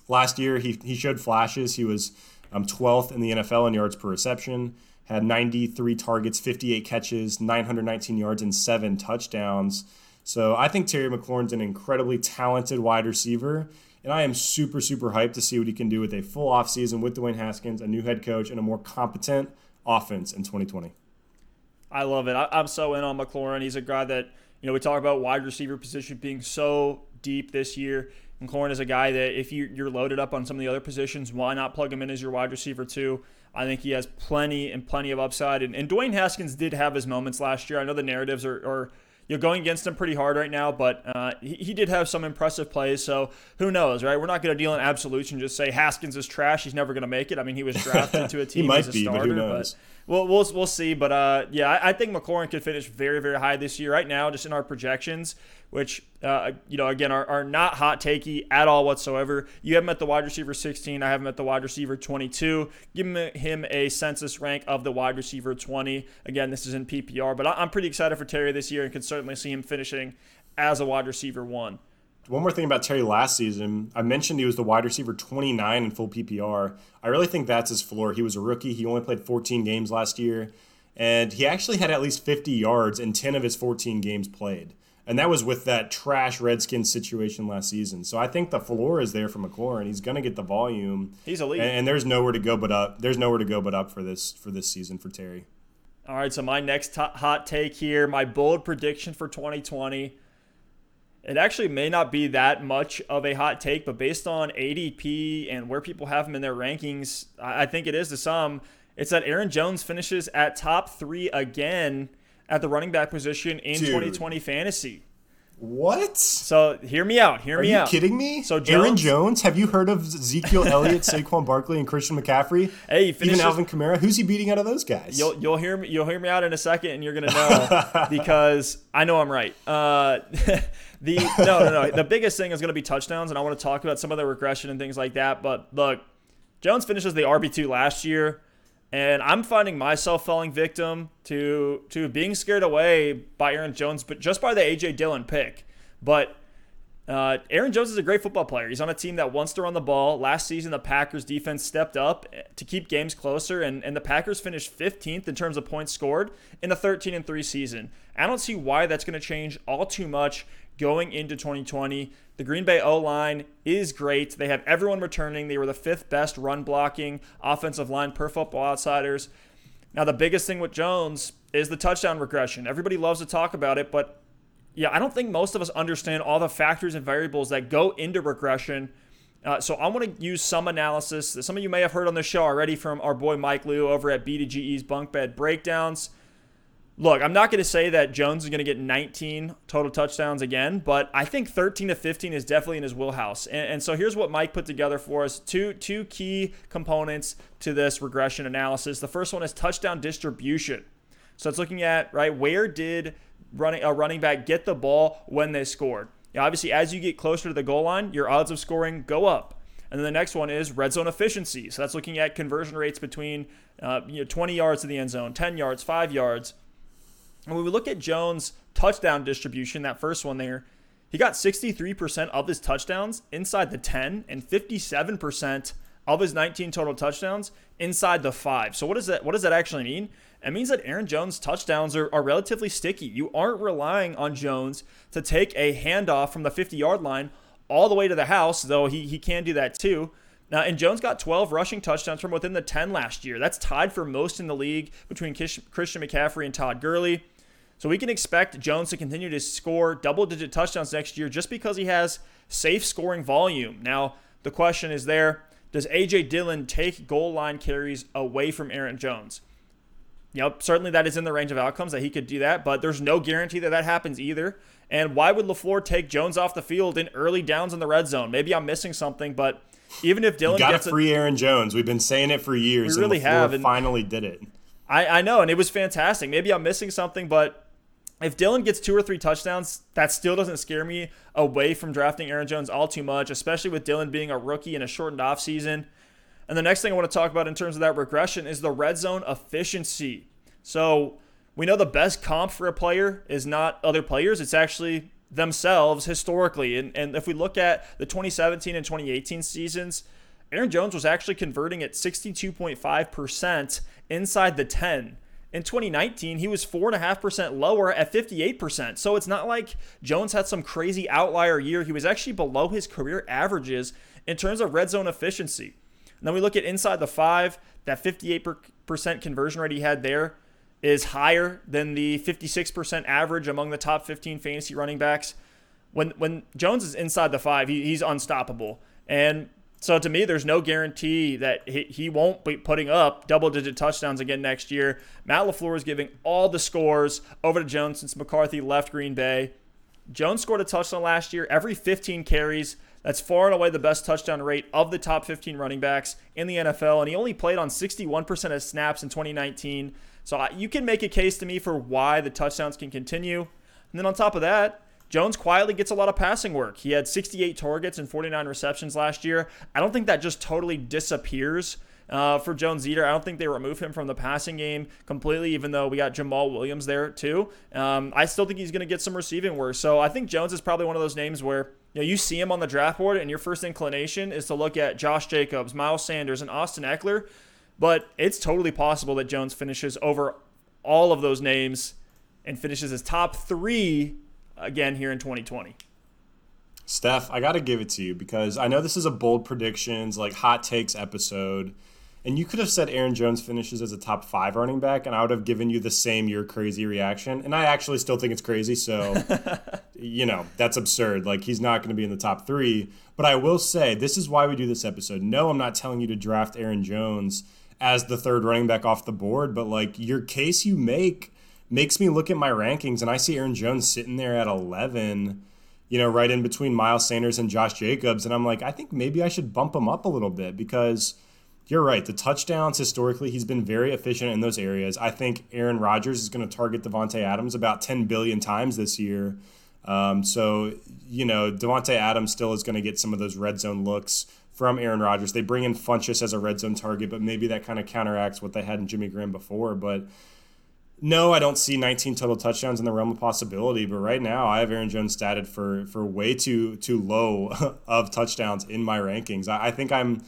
last year he he showed flashes. He was um, 12th in the NFL in yards per reception, had 93 targets, 58 catches, 919 yards, and seven touchdowns. So I think Terry McLaurin's an incredibly talented wide receiver, and I am super, super hyped to see what he can do with a full offseason with Dwayne Haskins, a new head coach, and a more competent offense in 2020. I love it. I, am so in on McLaurin. He's a guy that, you know, we talk about wide receiver position being so deep this year. McLaurin is a guy that if you, you're loaded up on some of the other positions, why not plug him in as your wide receiver too? I think he has plenty and plenty of upside. And, and Dwayne Haskins did have his moments last year. I know the narratives are, are you know, going against him pretty hard right now, but uh, he, he, did have some impressive plays. So who knows, right? We're not going to deal in absolutes and just say Haskins is trash. He's never going to make it. I mean, he was drafted to a team as a be, starter, but, but we'll, we'll, we'll see. But uh, yeah, I, I, think McLaurin could finish very, very high this year. Right now, just in our projections, which, uh, you know, again, are, are not hot takey at all whatsoever. You have him at the wide receiver 16. I have him at the wide receiver 22. Give him, him a census rank of the wide receiver 20. Again, this is in PPR, but I'm pretty excited for Terry this year and can certainly see him finishing as a wide receiver one. One more thing about Terry last season. I mentioned he was the wide receiver 29 in full PPR. I really think that's his floor. He was a rookie. He only played 14 games last year, and he actually had at least 50 yards in 10 of his 14 games played and that was with that trash Redskins situation last season. So I think the floor is there for McLaurin. He's going to get the volume. He's elite, and, and, there's nowhere to go but up. There's nowhere to go but up for this for this season for Terry. All right, so my next hot take here, my bold prediction for 2020. It actually may not be that much of a hot take, but based on ADP and where people have him in their rankings, I think it is to some. It's that Aaron Jones finishes at top three again at the running back position in Dude. 2020 fantasy. What? So hear me out. Hear Are me out. Are you kidding me? So Aaron Jones- Jones, have you heard of Ezekiel Elliott, Saquon Barkley, and Christian McCaffrey? Hey, he even Alvin Kamara. Who's he beating out of those guys? You'll you'll hear me you'll hear me out in a second, and you're gonna know because I know I'm right. Uh, the no no no the biggest thing is gonna be touchdowns, and I want to talk about some of the regression and things like that. But look, Jones finishes the RB two last year, and I'm finding myself falling victim to to being scared away by Aaron Jones, but just by the AJ Dillon pick. But uh, Aaron Jones is a great football player. He's on a team that wants to run the ball. Last season, the Packers defense stepped up to keep games closer, and, and the Packers finished 15th in terms of points scored in a 13 and 3 season. I don't see why that's going to change all too much going into 2020. The Green Bay O line is great. They have everyone returning. They were the fifth best run blocking offensive line per football outsiders. Now, the biggest thing with Jones is the touchdown regression. Everybody loves to talk about it, but yeah, I don't think most of us understand all the factors and variables that go into regression. Uh, so I want to use some analysis that some of you may have heard on the show already from our boy Mike Liu over at B2GE's Bunk Bed Breakdowns. Look, I'm not going to say that Jones is going to get 19 total touchdowns again, but I think 13 to 15 is definitely in his wheelhouse. And, and so here's what Mike put together for us: two two key components to this regression analysis. The first one is touchdown distribution. So it's looking at right where did running a running back get the ball when they scored. Now, obviously, as you get closer to the goal line, your odds of scoring go up. And then the next one is red zone efficiency. So that's looking at conversion rates between uh, you know, 20 yards to the end zone, 10 yards, 5 yards. And when we look at Jones' touchdown distribution, that first one there, he got 63% of his touchdowns inside the 10 and 57% of his 19 total touchdowns inside the 5. So what does that what does that actually mean? It means that Aaron Jones' touchdowns are, are relatively sticky. You aren't relying on Jones to take a handoff from the 50 yard line all the way to the house, though he, he can do that too. Now, and Jones got 12 rushing touchdowns from within the 10 last year. That's tied for most in the league between Christian McCaffrey and Todd Gurley. So we can expect Jones to continue to score double digit touchdowns next year just because he has safe scoring volume. Now, the question is there does A.J. Dillon take goal line carries away from Aaron Jones? Yep, certainly that is in the range of outcomes that he could do that, but there's no guarantee that that happens either. And why would LaFleur take Jones off the field in early downs in the red zone? Maybe I'm missing something, but even if Dillon Got to gets free Aaron Jones. We've been saying it for years. We really have, and- finally did it. I, I know, and it was fantastic. Maybe I'm missing something, but if Dillon gets two or three touchdowns, that still doesn't scare me away from drafting Aaron Jones all too much, especially with Dillon being a rookie in a shortened offseason. And the next thing I want to talk about in terms of that regression is the red zone efficiency. So we know the best comp for a player is not other players, it's actually themselves historically. And, and if we look at the 2017 and 2018 seasons, Aaron Jones was actually converting at 62.5% inside the 10. In 2019, he was 4.5% lower at 58%. So it's not like Jones had some crazy outlier year. He was actually below his career averages in terms of red zone efficiency. And then we look at inside the five, that 58% conversion rate he had there is higher than the 56% average among the top 15 fantasy running backs. When when Jones is inside the five, he, he's unstoppable. And so to me, there's no guarantee that he, he won't be putting up double digit touchdowns again next year. Matt LaFleur is giving all the scores over to Jones since McCarthy left Green Bay. Jones scored a touchdown last year every 15 carries. That's far and away the best touchdown rate of the top 15 running backs in the NFL. And he only played on 61% of snaps in 2019. So you can make a case to me for why the touchdowns can continue. And then on top of that, Jones quietly gets a lot of passing work. He had 68 targets and 49 receptions last year. I don't think that just totally disappears uh, for Jones either. I don't think they remove him from the passing game completely, even though we got Jamaal Williams there too. Um, I still think he's going to get some receiving work. So I think Jones is probably one of those names where you know you see him on the draft board, and your first inclination is to look at Josh Jacobs, Miles Sanders, and Austin Ekeler. But it's totally possible that Jones finishes over all of those names and finishes as top three again here in 2020. Steph, I got to give it to you because I know this is a bold predictions, like hot takes episode. And you could have said Aaron Jones finishes as a top five running back, and I would have given you the same you're crazy reaction. And I actually still think it's crazy. So, you know, that's absurd. Like, he's not going to be in the top three. But I will say, this is why we do this episode. No, I'm not telling you to draft Aaron Jones as the third running back off the board, but like your case you make makes me look at my rankings and I see Aaron Jones sitting there at 11, you know, right in between Miles Sanders and Josh Jacobs. And I'm like, I think maybe I should bump him up a little bit because you're right. The touchdowns, historically, he's been very efficient in those areas. I think Aaron Rodgers is going to target Davante Adams about 10 billion times this year. Um, so, you know, Davante Adams still is going to get some of those red zone looks from Aaron Rodgers. They bring in Funchess as a red zone target, but maybe that kind of counteracts what they had in Jimmy Graham before. But no, I don't see 19 total touchdowns in the realm of possibility. But right now, I have Aaron Jones statted for for way too too low of touchdowns in my rankings. I, I think I'm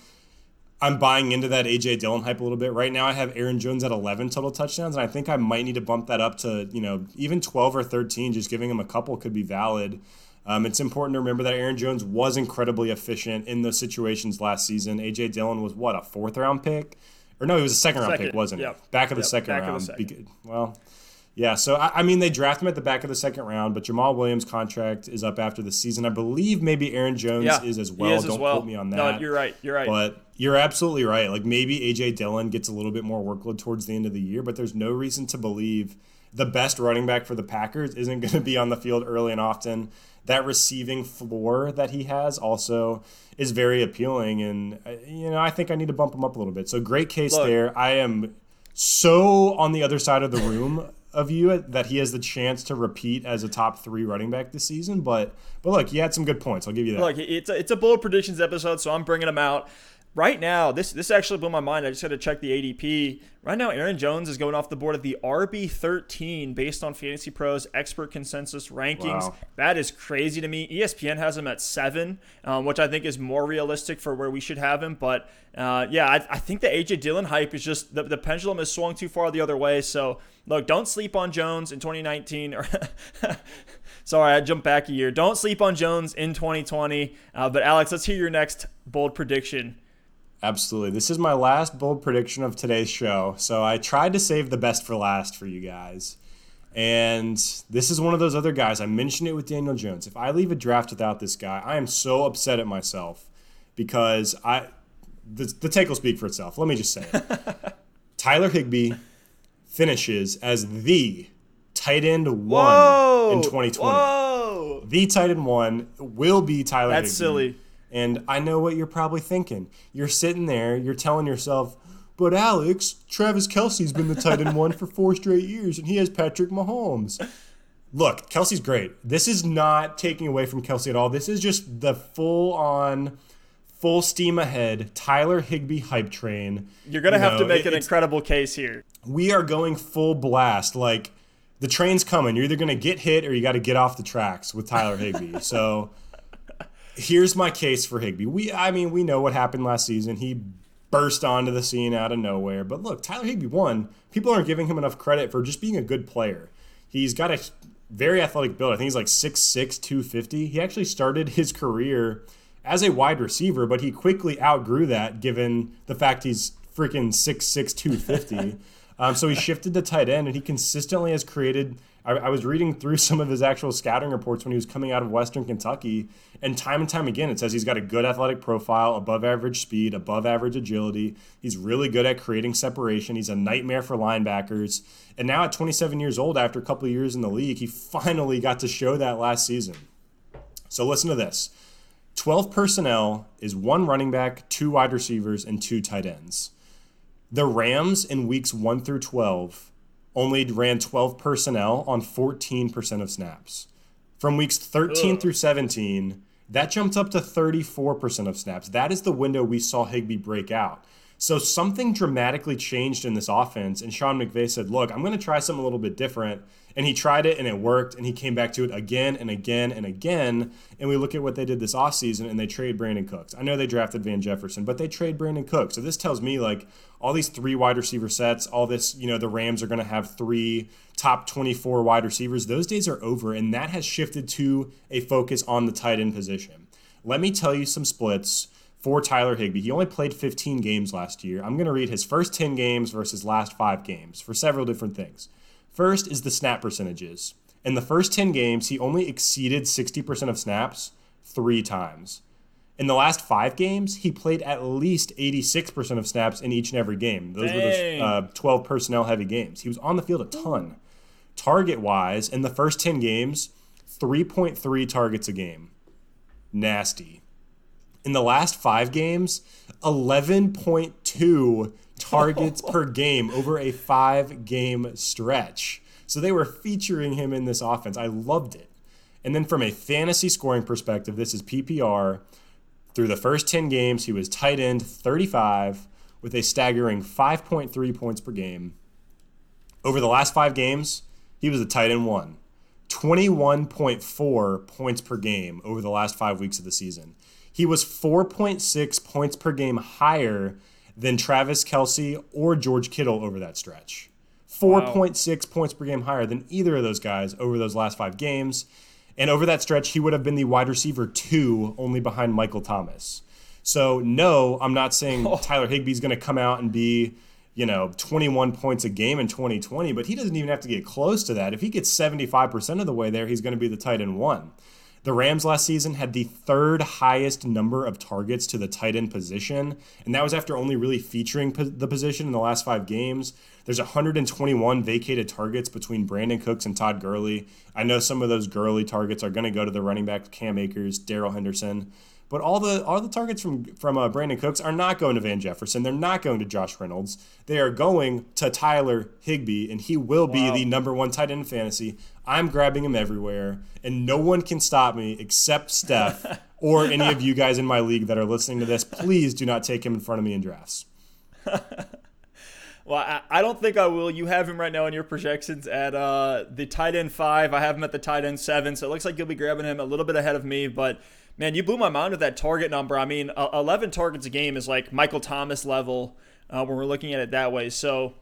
I'm buying into that AJ Dillon hype a little bit. Right now, I have Aaron Jones at 11 total touchdowns, and I think I might need to bump that up to you know even 12 or 13. Just giving him a couple could be valid. Um, it's important to remember that Aaron Jones was incredibly efficient in those situations last season. AJ Dillon was what a fourth round pick, or no, he was a second round second, pick, wasn't yep. it? Back of the yep, second round. Of The second. Well, yeah. So I, I, mean, they draft him at the back of the second round, but Jamaal Williams' contract is up after the season. I believe maybe Aaron Jones yeah, is as well. Is Don't as well. quote me on that. No, you're right. You're right. But you're absolutely right. Like maybe AJ Dillon gets a little bit more workload towards the end of the year, but there's no reason to believe the best running back for the Packers isn't going to be on the field early and often that receiving floor that he has also is very appealing. And, uh, you know, I think I need to bump him up a little bit. So great case Look, there. I am so on the other side of the room of you that he has the chance to repeat as a top three running back this season. But but look, he had some good points. I'll give you that. Look, it's a, it's a bold predictions episode, so I'm bringing him out right now, this this actually blew my mind. I just had to check the ADP. Right now, Aaron Jones is going off the board at the RB 13 based on FantasyPros expert consensus rankings. Wow. That is crazy to me. ESPN has him at seven, um, which I think is more realistic for where we should have him. But uh, yeah, I, I, think the AJ Dillon hype is just the, the pendulum has swung too far the other way. So look, don't sleep on Jones in 2019 or. Sorry, I jumped back a year. Don't sleep on Jones in 2020. Uh, but Alex, let's hear your next bold prediction Absolutely. This is my last bold prediction of today's show. So I tried to save the best for last for you guys. And this is one of those other guys. I mentioned it with Daniel Jones. If I leave a draft without this guy, I am so upset at myself because I the, the take will speak for itself. Let me just say it. Tyler Higbee finishes as the tight end one Whoa! in 2020. Whoa! The tight end one will be Tyler That's Higbee. silly. And I know what you're probably thinking. You're sitting there, you're telling yourself, but Alex, Travis Kelce's been the tight end one for four straight years, and he has Patrick Mahomes. Look, Kelce's great. This is not taking away from Kelce at all. This is just the full on, full steam ahead Tyler Higbee hype train. You're going to you have know, to make it, an incredible case here. We are going full blast. Like, the train's coming. You're either going to get hit or you got to get off the tracks with Tyler Higbee. so here's my case for Higbee. We, I mean, we know what happened last season. He burst onto the scene out of nowhere. But look, Tyler Higbee won. People aren't giving him enough credit for just being a good player. He's got a very athletic build. I think he's like 6'6", 250. He actually started his career as a wide receiver, but he quickly outgrew that given the fact he's freaking 6'6", 250. um, so he shifted to tight end, and he consistently has created – I, I, was reading through some of his actual scouting reports when he was coming out of Western Kentucky, and time and time again, it says he's got a good athletic profile, above average speed, above average agility. He's really good at creating separation. He's a nightmare for linebackers. And now at 27 years old, after a couple of years in the league, he finally got to show that last season. So listen to this. 12 personnel is one running back, two wide receivers, and two tight ends. The Rams in weeks 1 through 12 only ran 12 personnel on 14% of snaps. From weeks 13 Ugh. through 17, that jumped up to 34% of snaps. That is the window we saw Higbee break out. So something dramatically changed in this offense, and Sean McVay said, Look, I'm going to try something a little bit different. And he tried it and it worked, and he came back to it again and again and again. And we look at what they did this offseason, and they trade Brandin Cooks. I know they drafted Van Jefferson, but they trade Brandin Cooks. So this tells me, like, all these three wide receiver sets, all this, you know, the Rams are going to have three top 24 wide receivers. Those days are over, and that has shifted to a focus on the tight end position. Let me tell you some splits for Tyler Higbee. He only played 15 games last year. I'm going to read his first 10 games versus last five games for several different things. First is the snap percentages. In the first 10 games, he only exceeded 60% of snaps three times. In the last five games, he played at least 86% of snaps in each and every game. Those Dang. were those uh, 12 personnel heavy games. He was on the field a ton. target wise, in the first 10 games, 3.3 targets a game. Nasty. In the last five games, 11.2 targets per game over a five game stretch. So they were featuring him in this offense. I loved it. And then from a fantasy scoring perspective, this is PPR. Through the first 10 games, he was tight end 35 with a staggering 5.3 points per game. Over the last five games, he was a tight end one. 21.4 points per game over the last five weeks of the season. He was 4.6 points per game higher than Travis Kelce or George Kittle over that stretch. 4.6 wow. points per game higher than either of those guys over those last five games. And over that stretch, he would have been the wide receiver two, only behind Michael Thomas. So, no, I'm not saying oh. Tyler Higbee's going to come out and be you know, 21 points a game in 2020, but he doesn't even have to get close to that. If he gets 75% of the way there, he's going to be the tight end one. The Rams last season had the third highest number of targets to the tight end position, and that was after only really featuring the position in the last five games. There's 121 vacated targets between Brandin Cooks and Todd Gurley. I know some of those Gurley targets are going to go to the running back Cam Akers, Darrell Henderson. But all the all the targets from from uh, Brandin Cooks are not going to Van Jefferson. They're not going to Josh Reynolds. They are going to Tyler Higbee, and he will be wow. the number one tight end in fantasy. I'm grabbing him everywhere, and no one can stop me except Steph or any of you guys in my league that are listening to this. Please do not take him in front of me in drafts. Well, I, don't think I will. You have him right now in your projections at uh, the tight end five. I have him at the tight end seven, so it looks like you'll be grabbing him a little bit ahead of me. But man, you blew my mind with that target number. I mean, 11 targets a game is like Michael Thomas level uh, when we're looking at it that way. So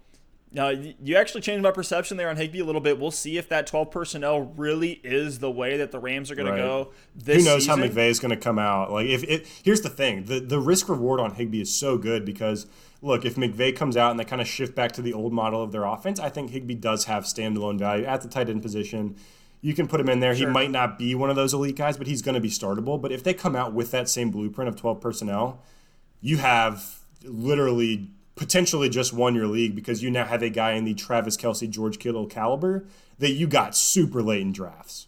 uh, you actually changed my perception there on Higbee a little bit. We'll see if that 12 personnel really is the way that the Rams are going right. to go. This Who knows season. how McVay is going to come out? Like, if it here's the thing: the the risk reward on Higbee is so good because look, if McVay comes out and they kind of shift back to the old model of their offense, I think Higbee does have standalone value at the tight end position you can put him in there. Sure. He might not be one of those elite guys, but he's going to be startable. But if they come out with that same blueprint of 12 personnel, you have literally potentially just won your league because you now have a guy in the Travis Kelce, George Kittle caliber that you got super late in drafts.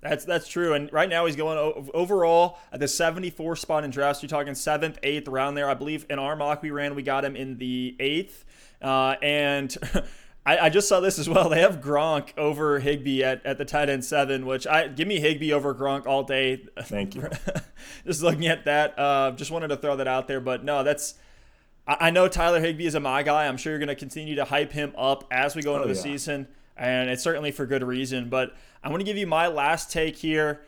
That's that's true. And right now he's going overall at the 74 spot in drafts. You're talking seventh, eighth round there. I believe in our mock we ran, we got him in the eighth. Uh, and I, I, just saw this as well. They have Gronk over Higbee at, at the tight end seven, which I give me Higbee over Gronk all day. Thank you. just looking at that, uh, just wanted to throw that out there. But no, that's I, I know Tyler Higbee is a my guy. I'm sure you're going to continue to hype him up as we go into oh, the yeah. season, and it's certainly for good reason. But I want to give you my last take here,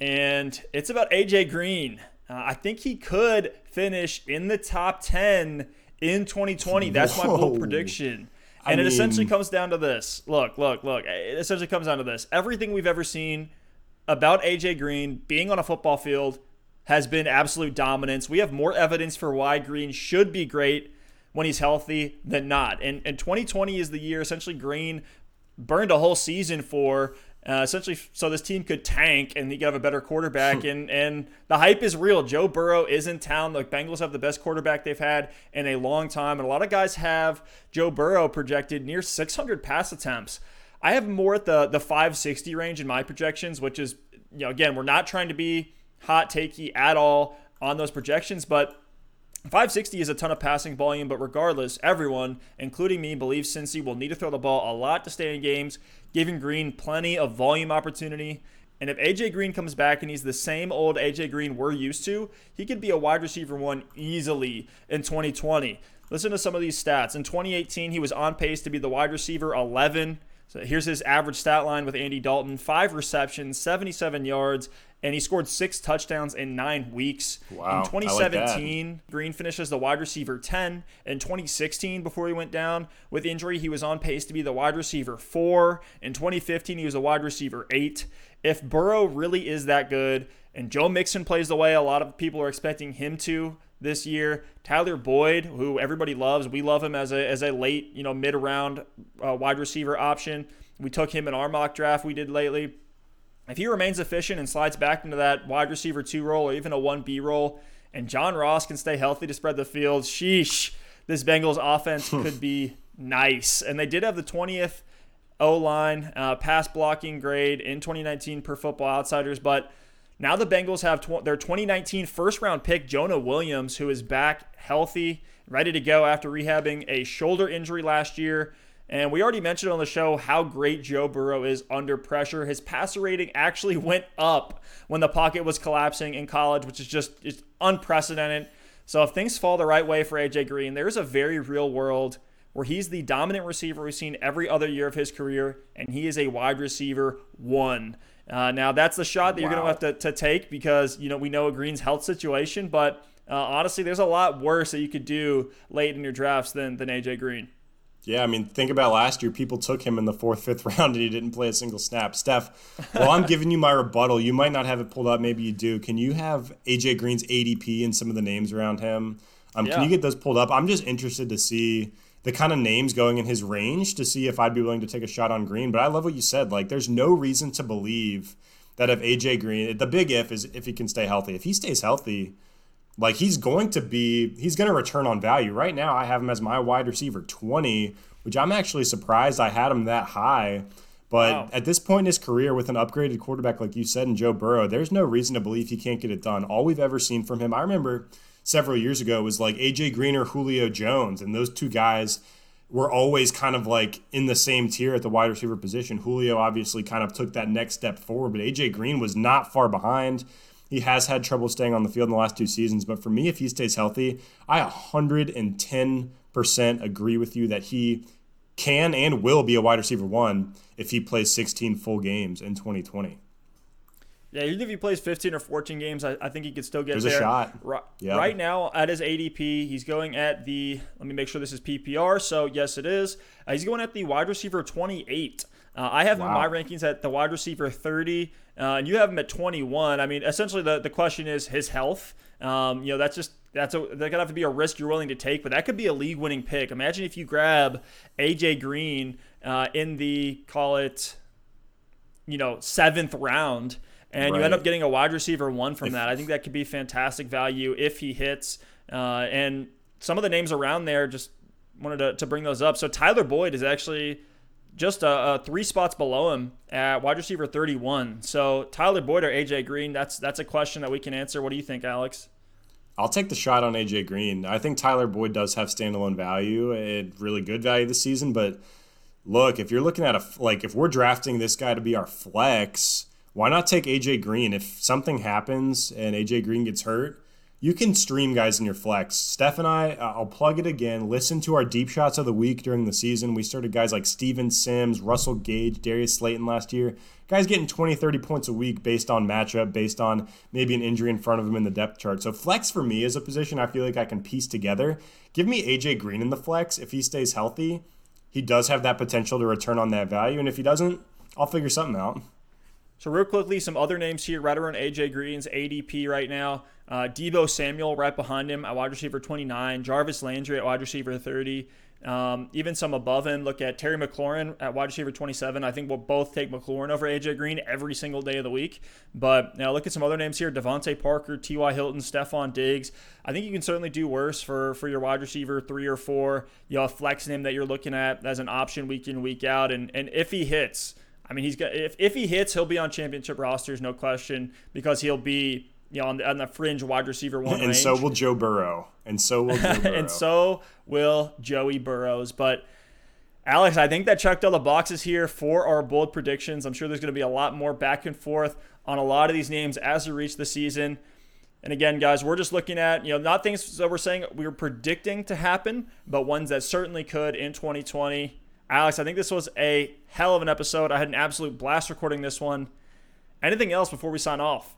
and it's about AJ Green. Uh, I think he could finish in the top ten in 2020. That's Whoa. my bold prediction. And I it essentially comes down to this. Look, look, look. It essentially comes down to this. Everything we've ever seen about AJ Green being on a football field has been absolute dominance. We have more evidence for why Green should be great when he's healthy than not. And, and 2020 is the year essentially Green burned a whole season for uh, essentially, so this team could tank and you could have a better quarterback. and and the hype is real. Joe Burrow is in town. The Bengals have the best quarterback they've had in a long time, and a lot of guys have Joe Burrow projected near 600 pass attempts. I have more at the the 560 range in my projections, which is you know again we're not trying to be hot takey at all on those projections, but 560 is a ton of passing volume, but regardless, everyone, including me, believes Cincy will need to throw the ball a lot to stay in games, giving Green plenty of volume opportunity. And if AJ Green comes back and he's the same old AJ Green we're used to, he could be a wide receiver one easily in 2020. Listen to some of these stats. In 2018, he was on pace to be the wide receiver 11. So here's his average stat line with Andy Dalton five receptions, 77 yards, and he scored six touchdowns in nine weeks. Wow, in 2017, like Green finishes the wide receiver 10. In 2016, before he went down with injury, he was on pace to be the wide receiver four. In 2015, he was a wide receiver eight. If Burrow really is that good, and Joe Mixon plays the way a lot of people are expecting him to this year, Tyler Boyd, who everybody loves, we love him as a as a late, you know, mid round uh, wide receiver option. We took him in our mock draft we did lately. If he remains efficient and slides back into that wide receiver two role or even a 1B role, and John Ross can stay healthy to spread the field, sheesh, this Bengals offense could be nice. And they did have the 20th O line, uh, pass blocking grade in 2019 per Football Outsiders. But now the Bengals have tw- their 2019 first round pick, Jonah Williams, who is back healthy, ready to go after rehabbing a shoulder injury last year. And we already mentioned on the show how great Joe Burrow is under pressure. His passer rating actually went up when the pocket was collapsing in college, which is just, just unprecedented. So if things fall the right way for AJ Green, there's a very real world where he's the dominant receiver we've seen every other year of his career, and he is a wide receiver one. Uh, now that's the shot that wow. you're going to have to, to take because you know we know a Green's health situation, but uh, honestly, there's a lot worse that you could do late in your drafts than than AJ Green. Yeah, I mean, think about last year. People took him in the fourth, fifth round, and he didn't play a single snap. Steph, while I'm giving you my rebuttal, you might not have it pulled up. Maybe you do. Can you have AJ Green's ADP and some of the names around him? Um, yeah. Can you get those pulled up? I'm just interested to see the kind of names going in his range to see if I'd be willing to take a shot on Green. But I love what you said. Like, there's no reason to believe that if AJ Green, the big if is if he can stay healthy. If he stays healthy, like he's going to be, he's going to return on value. Right now, I have him as my wide receiver 20, which I'm actually surprised I had him that high. But wow. at this point in his career, with an upgraded quarterback like you said, in Joe Burrow, there's no reason to believe he can't get it done. All we've ever seen from him, I remember several years ago, was like AJ Green or Julio Jones, and those two guys were always kind of like in the same tier at the wide receiver position. Julio obviously kind of took that next step forward, but AJ Green was not far behind. He has had trouble staying on the field in the last two seasons, but for me, if he stays healthy, I 110% agree with you that he can and will be a wide receiver one if he plays 16 full games in 2020. Yeah, even if he plays 15 or 14 games, I, I think he could still get There's there. a shot. Right, right now, at his ADP, he's going at the, let me make sure this is PPR. So, yes, it is. Uh, he's going at the wide receiver 28. Uh, I have wow. my rankings at the wide receiver 30, uh, and you have him at 21. I mean, essentially, the, the question is his health. Um, you know, that's just that's a that could have to be a risk you're willing to take, but that could be a league winning pick. Imagine if you grab AJ Green uh, in the call it, you know, seventh round, and right. you end up getting a wide receiver one from if, that. I think that could be fantastic value if he hits. Uh, and some of the names around there just wanted to, to bring those up. So Tyler Boyd is actually just uh, uh, three spots below him at wide receiver 31. So Tyler Boyd or AJ Green, that's that's a question that we can answer. What do you think, Alex? I'll take the shot on AJ Green. I think Tyler Boyd does have standalone value and really good value this season, but look, if you're looking at a like if we're drafting this guy to be our flex, why not take AJ Green? If something happens and AJ Green gets hurt, you can stream guys in your flex. Steph and I, uh, I'll plug it again. Listen to our deep shots of the week during the season. We started guys like Steven Sims, Russell Gage, Darius Slayton last year. Guys getting 20, 30 points a week based on matchup, based on maybe an injury in front of them in the depth chart. So, flex for me is a position I feel like I can piece together. Give me AJ Green in the flex. If he stays healthy, he does have that potential to return on that value. And if he doesn't, I'll figure something out. So, real quickly, some other names here right around AJ Green's ADP right now. Uh, Deebo Samuel right behind him at wide receiver 29. Jarvis Landry at wide receiver 30. Um, even some above him. Look at Terry McLaurin at wide receiver 27. I think we'll both take McLaurin over AJ Green every single day of the week. But now look at some other names here: DeVante Parker, T.Y. Hilton, Stefon Diggs. I think you can certainly do worse for for your wide receiver three or four. You have flex name that you're looking at as an option week in week out, and and if he hits. I mean, he's got if, if he hits, he'll be on championship rosters, no question, because he'll be you know on the, on the fringe wide receiver one. and range. so will Joe Burrow, and so will Joe Burrow. and so will Joey Burrows. But Alex, I think that checked all the boxes here for our bold predictions. I'm sure there's going to be a lot more back and forth on a lot of these names as we reach the season. And again, guys, we're just looking at, you know, not things that we're saying we are predicting to happen, but ones that certainly could in 2020. Alex, I think this was a hell of an episode. I had an absolute blast recording this one. Anything else before we sign off?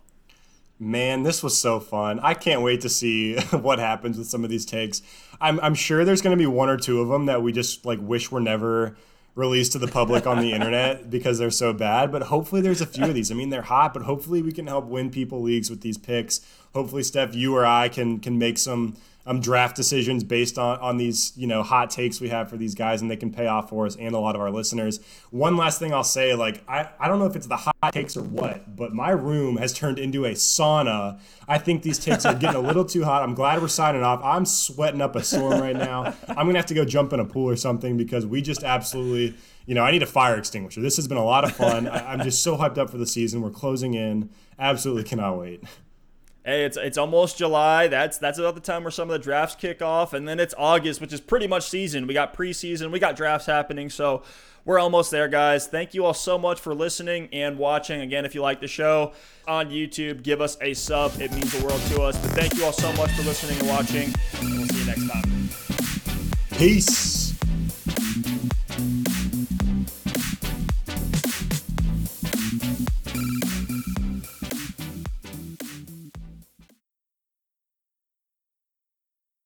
Man, this was so fun. I can't wait to see what happens with some of these takes. I'm, I'm sure there's going to be one or two of them that we just like wish were never released to the public on the internet because they're so bad. But hopefully, there's a few of these. I mean, they're hot, but hopefully, we can help win people leagues with these picks. Hopefully, Steph, you or I can can make some um, draft decisions based on on these you know hot takes we have for these guys, and they can pay off for us and a lot of our listeners. One last thing I'll say, like I I don't know if it's the hot takes or what, but my room has turned into a sauna. I think these takes are getting a little too hot. I'm glad we're signing off. I'm sweating up a storm right now. I'm gonna have to go jump in a pool or something because we just absolutely you know, I need a fire extinguisher. This has been a lot of fun. I, am just so hyped up for the season. We're closing in. Absolutely cannot wait. Hey, it's it's almost July. That's that's about the time where some of the drafts kick off, and then it's August, which is pretty much season. We got preseason, we got drafts happening, so we're almost there, guys. Thank you all so much for listening and watching. Again, if you like the show on YouTube, give us a sub. It means the world to us. But thank you all so much for listening and watching. We'll see you next time. Peace.